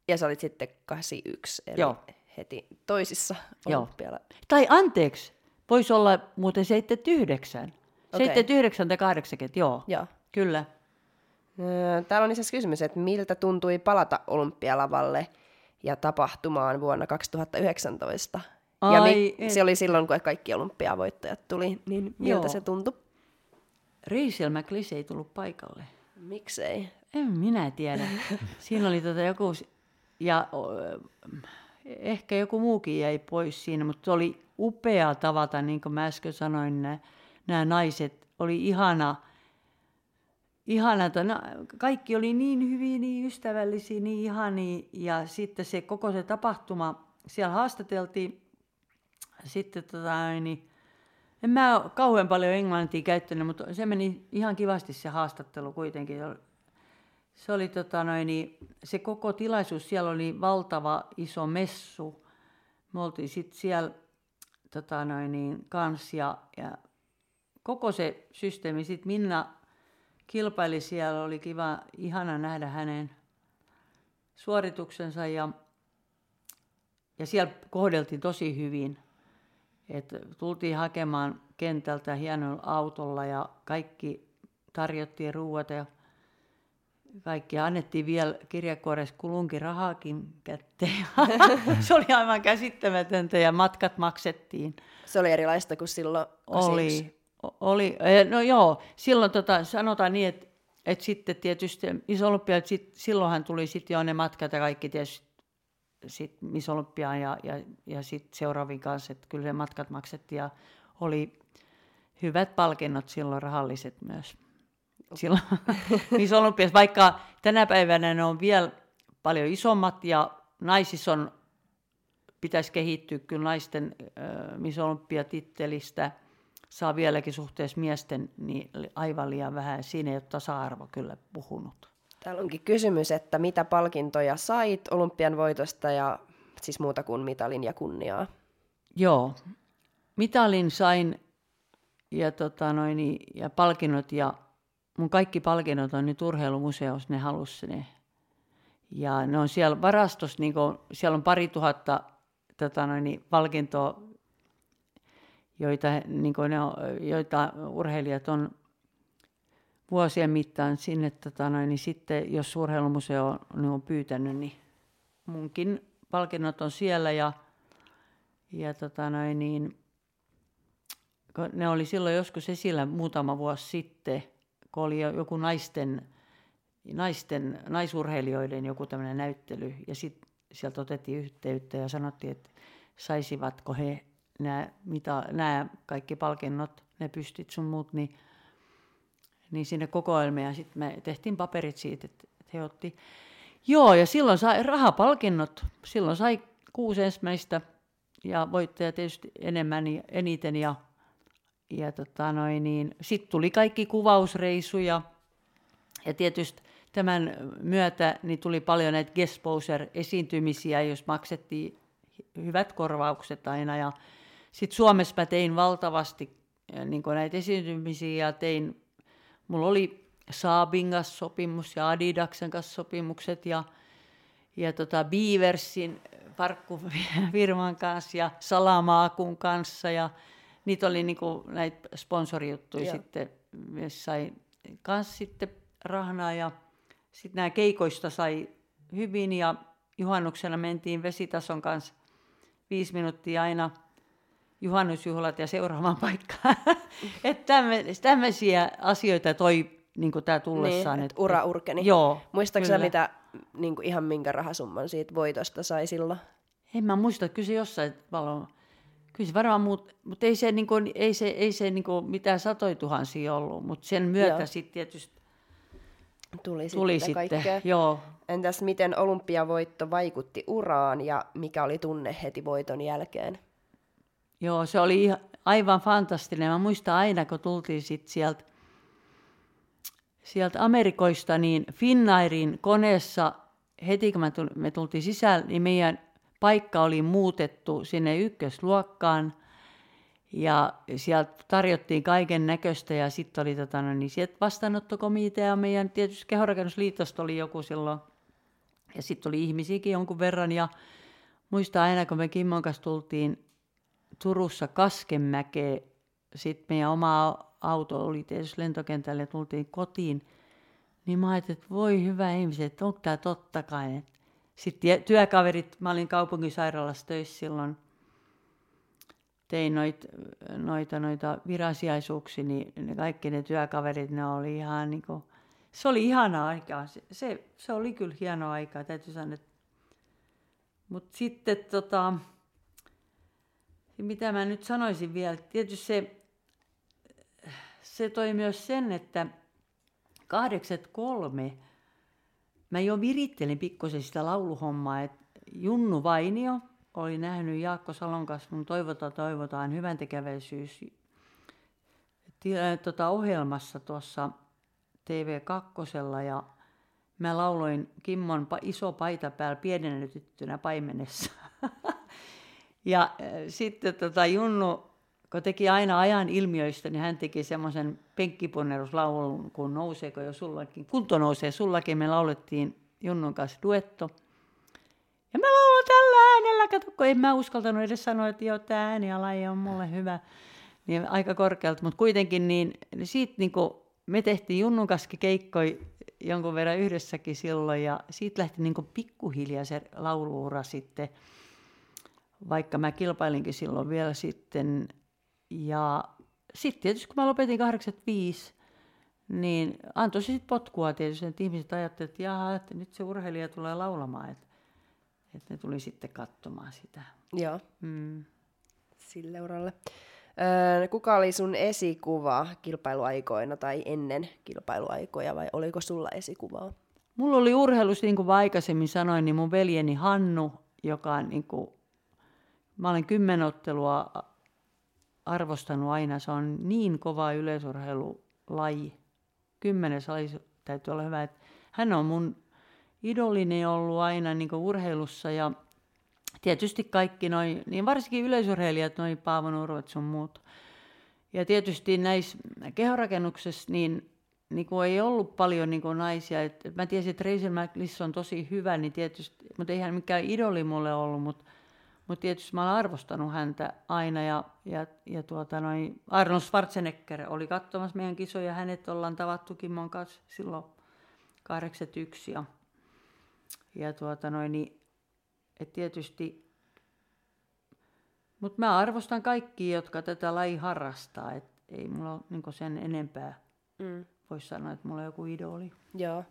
Ja sä olit sitten 81, eli Joo. heti toisissa Joo. olympialla. Tai anteeksi, voisi olla muuten 79. Okei. 79 tai 80, joo. Joo. Kyllä. Täällä on itse kysymys, että miltä tuntui palata olympialavalle ja tapahtumaan vuonna 2019? ja Ai, et- se oli silloin, kun kaikki olympiavoittajat tuli, niin miltä Joo. se tuntui? Rachel McLeese ei tullut paikalle. Miksei? En minä tiedä. Siinä oli tota joku, ja ehkä joku muukin jäi pois siinä, mutta se oli upea tavata, niin kuin mä äsken sanoin, nämä, nämä naiset. Oli ihana, ihana että na, kaikki oli niin hyviä, niin ystävällisiä, niin ihania. Ja sitten se koko se tapahtuma, siellä haastateltiin sitten tota, niin, en mä ole kauhean paljon englantia käyttänyt, mutta se meni ihan kivasti se haastattelu kuitenkin. Se oli tota noin, niin, se koko tilaisuus, siellä oli valtava iso messu. Me oltiin sitten siellä tota noin, niin, kanssa ja, ja koko se systeemi. Sitten Minna kilpaili siellä, oli kiva, ihana nähdä hänen suorituksensa ja, ja siellä kohdeltiin tosi hyvin. Et tultiin hakemaan kentältä hienolla autolla ja kaikki tarjottiin ruuat ja kaikki annettiin vielä kirjakuoressa kulunkin rahaakin kätteen. se oli aivan käsittämätöntä ja matkat maksettiin. Se oli erilaista kuin silloin 81. Oli, oli, eh, no joo, silloin tota, sanotaan niin, että et sitten tietysti Miss Olympia, sit, silloinhan tuli sitten jo ne matkat ja kaikki tietysti sit Miss Olympiaan ja, ja, ja sitten seuraaviin kanssa, että kyllä ne matkat maksettiin ja oli hyvät palkinnot silloin, rahalliset myös. Silloin Miss Olympiassa, vaikka tänä päivänä ne on vielä paljon isommat ja naisissa on, pitäisi kehittyä kyllä naisten äh, Miss Olympia-tittelistä, saa vieläkin suhteessa miesten niin aivan liian vähän. Siinä ei ole tasa-arvo kyllä puhunut. Täällä onkin kysymys, että mitä palkintoja sait olympian voitosta ja siis muuta kuin mitalin ja kunniaa. Joo, mitalin sain ja, tota noin, ja palkinnot ja mun kaikki palkinnot on nyt urheilumuseossa, ne halus ne. Ja ne on siellä varastossa, niin kuin, siellä on pari tuhatta tota noin, palkintoa, joita, niin ne on, joita urheilijat on vuosien mittaan sinne, tota noin, niin sitten jos urheilumuseo on, ne on pyytänyt, niin munkin palkinnot on siellä ja, ja tota noin, niin, ne oli silloin joskus esillä muutama vuosi sitten, kun oli jo- joku naisten, naisten, naisurheilijoiden joku tämmöinen näyttely ja sitten sieltä otettiin yhteyttä ja sanottiin, että saisivatko he nämä, mitä, nämä kaikki palkinnot, ne pystit sun muut, niin niin sinne kokoelmeen ja sitten me tehtiin paperit siitä, että että he otti. Joo, ja silloin sai rahapalkinnot, silloin sai kuusi ensimmäistä ja voittaja tietysti enemmän ja eniten ja, ja tota niin, sitten tuli kaikki kuvausreisuja ja tietysti tämän myötä niin tuli paljon näitä guest esiintymisiä, jos maksettiin hyvät korvaukset aina. Ja sitten Suomessa mä tein valtavasti niin näitä esiintymisiä ja tein, mulla oli Saabin kanssa sopimus ja Adidaksen kanssa sopimukset ja, ja tota Beaversin parkkufirman kanssa ja Salamaakun kanssa ja niitä oli niin näitä sponsorijuttuja Joo. sitten, sai kanssa sitten rahnaa ja sitten nämä keikoista sai hyvin ja juhannuksena mentiin vesitason kanssa viisi minuuttia aina juhannusjuhlat ja seuraavaan paikkaan. että tämmöisiä asioita toi niin tämä tullessaan. Niin, että ura urkeni. Joo, Muistaaksä mitä niin kuin ihan minkä rahasumman siitä voitosta sai silloin? En mä muista, kyllä se jossain paljon, kyllä se varmaan muut, mutta ei se, niin kuin, ei se, ei se niin kuin mitään satoi tuhansia ollut, mutta sen myötä sitten tietysti tuli, tuli sitten, sitten joo. Entäs miten olympiavoitto vaikutti uraan ja mikä oli tunne heti voiton jälkeen? Joo, se oli aivan fantastinen. Mä muistan aina, kun tultiin sit sieltä sieltä Amerikoista, niin Finnairin koneessa, heti kun me tultiin sisään, niin meidän paikka oli muutettu sinne ykkösluokkaan. Ja sieltä tarjottiin kaiken näköistä ja sitten oli tota, no, niin sieltä vastaanottokomitea meidän tietysti kehorakennusliitosta oli joku silloin. Ja sitten oli ihmisiäkin jonkun verran ja muista aina kun me Kimmon kanssa tultiin Turussa Kaskenmäkeen, sitten meidän oma auto oli tietysti lentokentälle ja tultiin kotiin, niin mä ajattelin, että voi hyvä ihmiset, että onko tämä totta kai. Sitten työkaverit, mä olin kaupunkisairaalassa töissä silloin, tein noit, noita, noita virasiaisuuksia, niin ne kaikki ne työkaverit, ne oli ihan niin kuin, se oli ihana aikaa. Se, se, se oli kyllä hieno aikaa, täytyy sanoa. Mutta sitten tota, mitä mä nyt sanoisin vielä, tietysti se, se toi myös sen, että 83 mä jo virittelin pikkusen sitä lauluhommaa, että Junnu Vainio oli nähnyt Jaakko Salon kanssa mun Toivotaan, toivotaan hyvän tekeväisyys tota, ohjelmassa tuossa TV2 ja mä lauloin Kimmon iso paita päällä pienennetyttynä paimenessa. ja äh, sitten tota Junnu kun teki aina ajan ilmiöistä, niin hän teki semmoisen penkkipunneruslaulun, kun nouseeko jo sullakin. Kunto nousee sullakin, me laulettiin Junnun kanssa duetto. Ja mä laulan tällä äänellä, kato, kun en mä uskaltanut edes sanoa, että joo, tämä äänialaji on mulle hyvä. Niin aika korkealta, mutta kuitenkin niin, niin siitä niin kuin, me tehtiin Junnun kanssa keikkoi jonkun verran yhdessäkin silloin ja siitä lähti niin pikkuhiljaa se lauluura sitten, vaikka mä kilpailinkin silloin vielä sitten ja sitten tietysti kun mä lopetin 85, niin antoi sitten potkua tietysti, että ihmiset ajattelivat, että jaha, että nyt se urheilija tulee laulamaan, että, että ne tuli sitten katsomaan sitä. Joo, mm. sille uralle. Öö, kuka oli sun esikuva kilpailuaikoina tai ennen kilpailuaikoja vai oliko sulla esikuvaa? Mulla oli urheilussa, niin kuin aikaisemmin sanoin, niin mun veljeni Hannu, joka on niin kuin, mä olen kymmenottelua arvostanut aina. Se on niin kova yleisurheilulaji. Kymmenes laji täytyy olla hyvä. Että hän on mun idolini ollut aina niin urheilussa ja tietysti kaikki noin, niin varsinkin yleisurheilijat, noin Paavo Nurvat sun muut. Ja tietysti näissä kehorakennuksessa niin, niin kuin ei ollut paljon niin kuin naisia. Et mä tiesin, että McLiss on tosi hyvä, niin tietysti, mutta eihän mikään idoli mulle ollut, mutta mutta tietysti mä olen arvostanut häntä aina ja, ja, ja tuota noin, Arnold Schwarzenegger oli katsomassa meidän kisoja. Hänet ollaan tavattu Kimmon kanssa silloin 81 ja, ja tuota noin, niin, et tietysti mutta mä arvostan kaikkia, jotka tätä laji harrastaa. Et ei mulla ole niin sen enempää. Mm. Voisi sanoa, että mulla on joku idoli. Joo.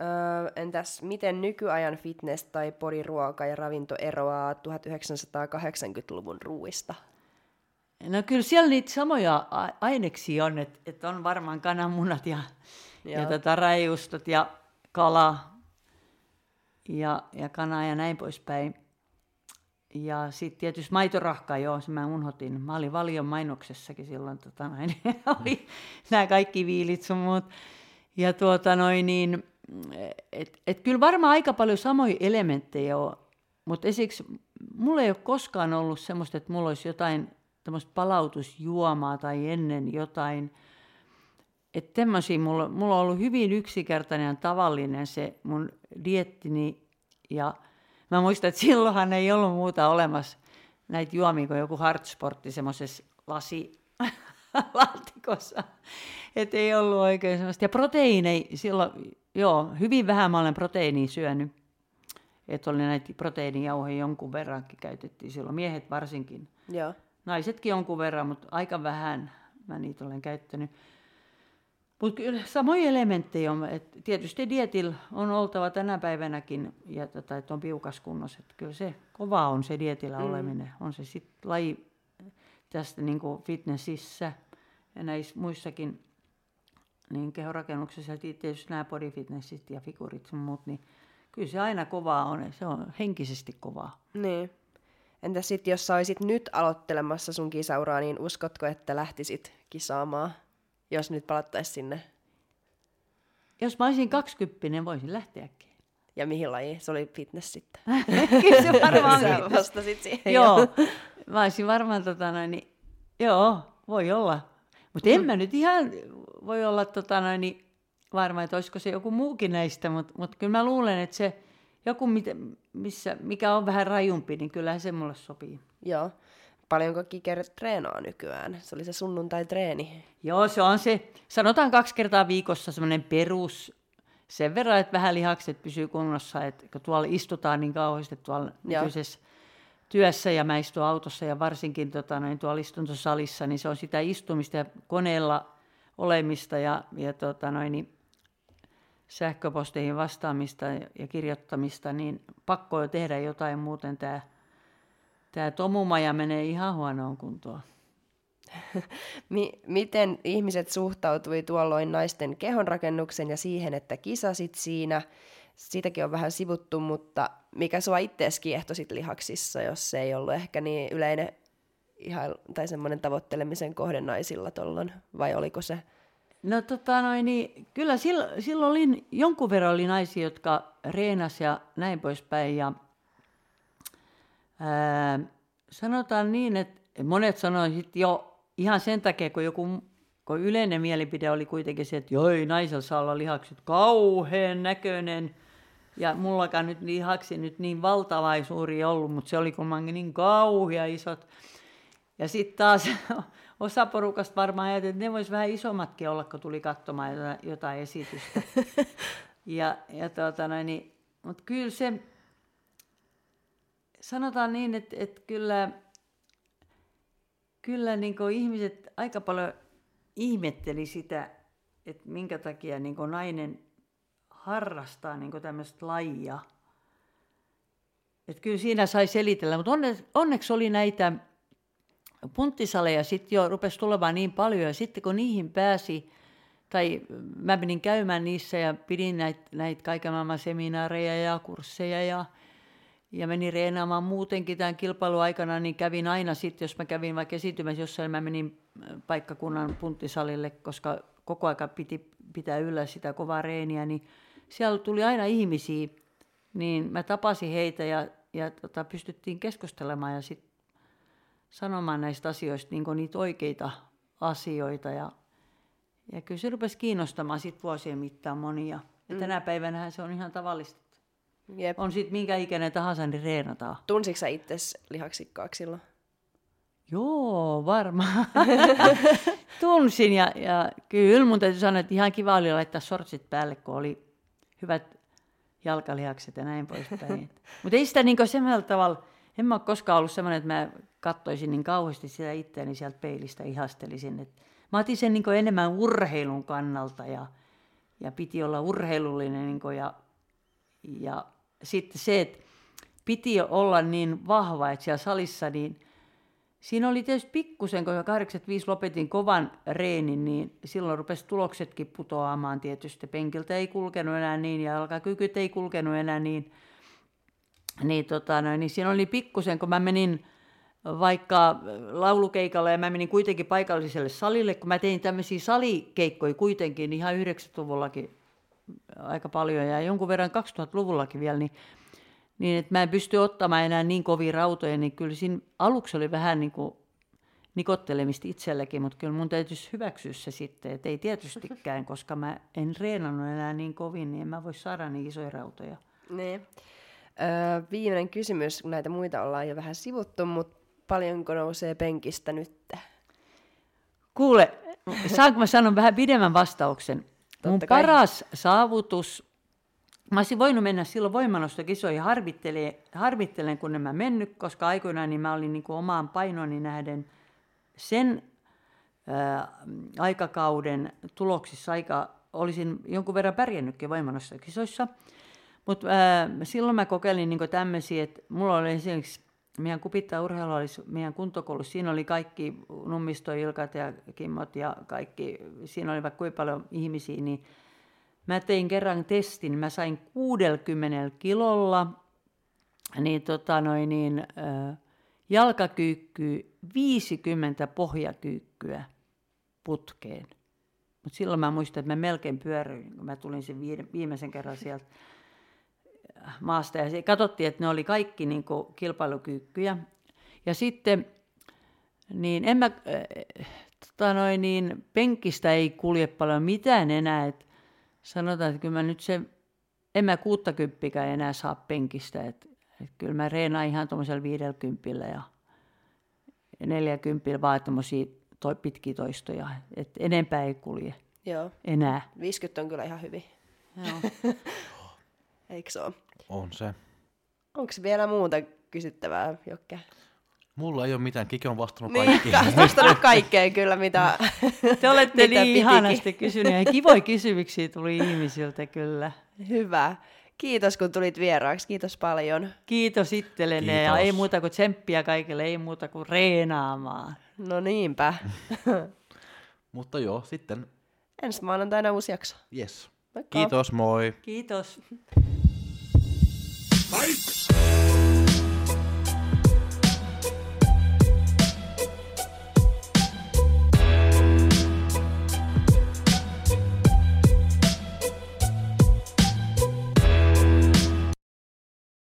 Öö, entäs miten nykyajan fitness tai podiruoka ja ravinto eroaa 1980-luvun ruuista? No kyllä siellä niitä samoja aineksia on, että et on varmaan kananmunat ja, ja tota rajustot ja kala ja, ja kana ja näin poispäin. Ja sitten tietysti maitorahka, joo, se mä unohdin. Mä olin Valion mainoksessakin silloin, tota noin, oli nämä kaikki viilit sun muut. Ja tuota noin, niin, et, et kyllä varmaan aika paljon samoja elementtejä on, mutta esiksi mulla ei ole koskaan ollut semmoista, että mulla olisi jotain tämmöistä palautusjuomaa tai ennen jotain. Että tämmöisiä, mulla, mulla on ollut hyvin yksinkertainen ja tavallinen se mun diettini. Ja mä muistan, että silloinhan ei ollut muuta olemassa näitä juomia kuin joku hardsportti semmoisessa lasi laatikossa. Että ei ollut oikein semmoista. Ja proteiineja silloin, joo, hyvin vähän mä olen proteiinia syönyt. Että oli näitä proteiinijauheja jonkun verrankin käytettiin silloin, miehet varsinkin. Joo. Naisetkin jonkun verran, mutta aika vähän mä niitä olen käyttänyt. Mutta kyllä samoja elementtejä on. Et tietysti dietillä on oltava tänä päivänäkin, ja tota, että on piukas kunnossa. Et kyllä se kova on se dietillä mm. oleminen. On se sitten laji tästä niin kuin fitnessissä ja näissä muissakin niin kehorakennuksessa tietysti nämä bodyfitnessit ja figurit ja muut, niin kyllä se aina kovaa on. Se on henkisesti kovaa. Niin. Entä sitten, jos sä olisit nyt aloittelemassa sun kisauraa, niin uskotko, että lähtisit kisaamaan, jos nyt palattaisiin sinne? Jos mä olisin 20, voisin lähteäkin. Ja mihin lajiin? Se oli fitness sitten. Kyllä se varmaan Sä vastasit siihen. Joo, mä olisin varmaan tota noin, niin, joo, voi olla. Mutta en mä nyt ihan voi olla tota noin, niin, varma, että olisiko se joku muukin näistä, mutta mut kyllä mä luulen, että se joku, missä, mikä on vähän rajumpi, niin kyllähän se mulle sopii. Joo. Paljonko Kiker treenaa nykyään? Se oli se sunnuntai-treeni. Joo, se on se, sanotaan kaksi kertaa viikossa semmoinen perus, sen verran, että vähän lihakset pysyy kunnossa, että kun tuolla istutaan niin kauheasti tuolla Joo. nykyisessä työssä ja mä istun autossa ja varsinkin tota, noin, tuolla istuntosalissa, niin se on sitä istumista ja koneella olemista ja, ja tota, noin, niin sähköposteihin vastaamista ja, kirjoittamista, niin pakko on tehdä jotain, muuten tämä tää tomumaja menee ihan huonoon kuntoon. Mi- miten ihmiset suhtautui tuolloin naisten kehonrakennuksen ja siihen, että kisasit siinä? Siitäkin on vähän sivuttu, mutta mikä sua ittees kiehto sit lihaksissa, jos se ei ollut ehkä niin yleinen ihan, tai semmoinen tavoittelemisen kohde naisilla tollon, vai oliko se? No tota noin, niin kyllä silloin, silloin oli, jonkun verran oli naisia, jotka reenas ja näin poispäin. Ja, ää, sanotaan niin, että monet sanoivat jo ihan sen takia, kun joku kun yleinen mielipide oli kuitenkin se, että joi, naisella saa olla lihakset kauhean näköinen. Ja mullakaan nyt lihaksi nyt niin valtava suuri ollut, mutta se oli kummankin niin kauhea isot. Ja sitten taas osa porukasta varmaan ajateli, että ne vois vähän isommatkin olla, kun tuli katsomaan jotain, jotain esitystä. ja, ja tuota, noin, niin, mutta kyllä se, sanotaan niin, että, että kyllä, kyllä niin ihmiset aika paljon ihmetteli sitä, että minkä takia niin nainen harrastaa niin tämmöistä lajia. Että kyllä siinä sai selitellä, mutta onneksi, onneksi oli näitä punttisaleja sitten jo rupesi tulemaan niin paljon. Ja sitten kun niihin pääsi, tai mä menin käymään niissä ja pidin näitä näit kaiken maailman seminaareja ja kursseja ja, ja menin reenaamaan muutenkin tämän kilpailun aikana, niin kävin aina sitten, jos mä kävin vaikka esiintymässä jossain, mä menin paikkakunnan punttisalille, koska koko aika piti pitää yllä sitä kovaa reeniä, niin siellä tuli aina ihmisiä, niin mä tapasin heitä ja, ja tota, pystyttiin keskustelemaan ja sitten sanomaan näistä asioista niin niitä oikeita asioita. Ja, ja kyllä se rupesi kiinnostamaan sit vuosien mittaan monia. Ja mm. tänä päivänä se on ihan tavallista. Jep. On sitten minkä ikäinen tahansa, niin reenataan. Tunsitko sä itses lihaksikkaaksi silloin? Joo, varmaan. Tunsin ja, ja kyllä mun täytyy sanoa, että ihan kiva oli laittaa sortsit päälle, kun oli hyvät jalkalihakset ja näin poispäin. Mutta ei sitä niin semmoisella tavalla, en mä ole koskaan ollut semmoinen, että mä katsoisin niin kauheasti sitä itseäni sieltä peilistä ihastelisin. Et mä otin sen niin enemmän urheilun kannalta ja, ja piti olla urheilullinen niin ja, ja sitten se, että piti olla niin vahva, että siellä salissa, niin siinä oli tietysti pikkusen, kun 85 lopetin kovan reenin, niin silloin rupesi tuloksetkin putoamaan tietysti. Penkiltä ei kulkenut enää niin ja jalkakykyt ei kulkenut enää niin. Niin, tota, niin siinä oli pikkusen, kun mä menin vaikka laulukeikalla ja mä menin kuitenkin paikalliselle salille, kun mä tein tämmöisiä salikeikkoja kuitenkin ihan 90-luvullakin aika paljon ja jonkun verran 2000-luvullakin vielä, niin, niin että mä en pysty ottamaan enää niin kovia rautoja, niin kyllä siinä aluksi oli vähän niin kuin nikottelemista itselläkin, mutta kyllä mun täytyisi hyväksyä se sitten, että ei tietystikään, koska mä en reenannut enää niin kovin, niin en mä voi saada niin isoja rautoja. Niin. Öö, viimeinen kysymys, näitä muita ollaan jo vähän sivuttu, mutta paljonko nousee penkistä nyt? Kuule, saanko mä sanon vähän pidemmän vastauksen? Totta Mun kai. paras saavutus, mä olisin voinut mennä silloin voimanostokisoihin, harvittelen, harvittelen kun en mä mennyt, koska aikoinaan niin mä olin niin kuin omaan painoni nähden sen ää, aikakauden tuloksissa aika, olisin jonkun verran pärjännytkin voimanostokisoissa. Mutta silloin mä kokeilin niin tämmöisiä, että mulla oli esimerkiksi meidän kupittaa urheilu oli meidän kuntokoulussa. Siinä oli kaikki Nummisto, Ilkat ja Kimmot ja kaikki. Siinä oli vaikka kuinka paljon ihmisiä. Niin mä tein kerran testin. Mä sain 60 kilolla niin, tota noin, niin, äh, jalkakyykky 50 pohjakyykkyä putkeen. Mutta silloin mä muistan, että mä melkein pyöryin, kun mä tulin sen viimeisen kerran sieltä maasta. Ja katsottiin, että ne oli kaikki niin kuin kilpailukyykkyjä. Ja sitten, niin en mä, äh, tota noin, niin penkistä ei kulje paljon mitään enää. Et sanotaan, että kyllä mä nyt se, en mä kuuttakymppikä enää saa penkistä. Et, et kyllä mä reenaan ihan tuommoisella viidelkympillä ja neljäkympillä vaan tuommoisia toi, pitkiä toistoja. Et enempää ei kulje Joo. enää. 50 on kyllä ihan hyvin. Joo. Eikö se ole? On se. Onko vielä muuta kysyttävää, Jokke? Mulla ei ole mitään, Kiki on vastannut Niin, kaikkiin. ka- vastannut kaikkeen kyllä, mitä Te olette mitä niin pitikin. ihanasti kysyneet. Ja kivoja kysymyksiä tuli ihmisiltä kyllä. Hyvä. Kiitos, kun tulit vieraaksi. Kiitos paljon. Kiitos itsellenne ja Kiitos. ei muuta kuin tsemppiä kaikille, ei muuta kuin reenaamaan. No niinpä. Mutta joo, sitten Ensi maanantaina uusi jakso. yes. Moikka. Kiitos, moi. Kiitos.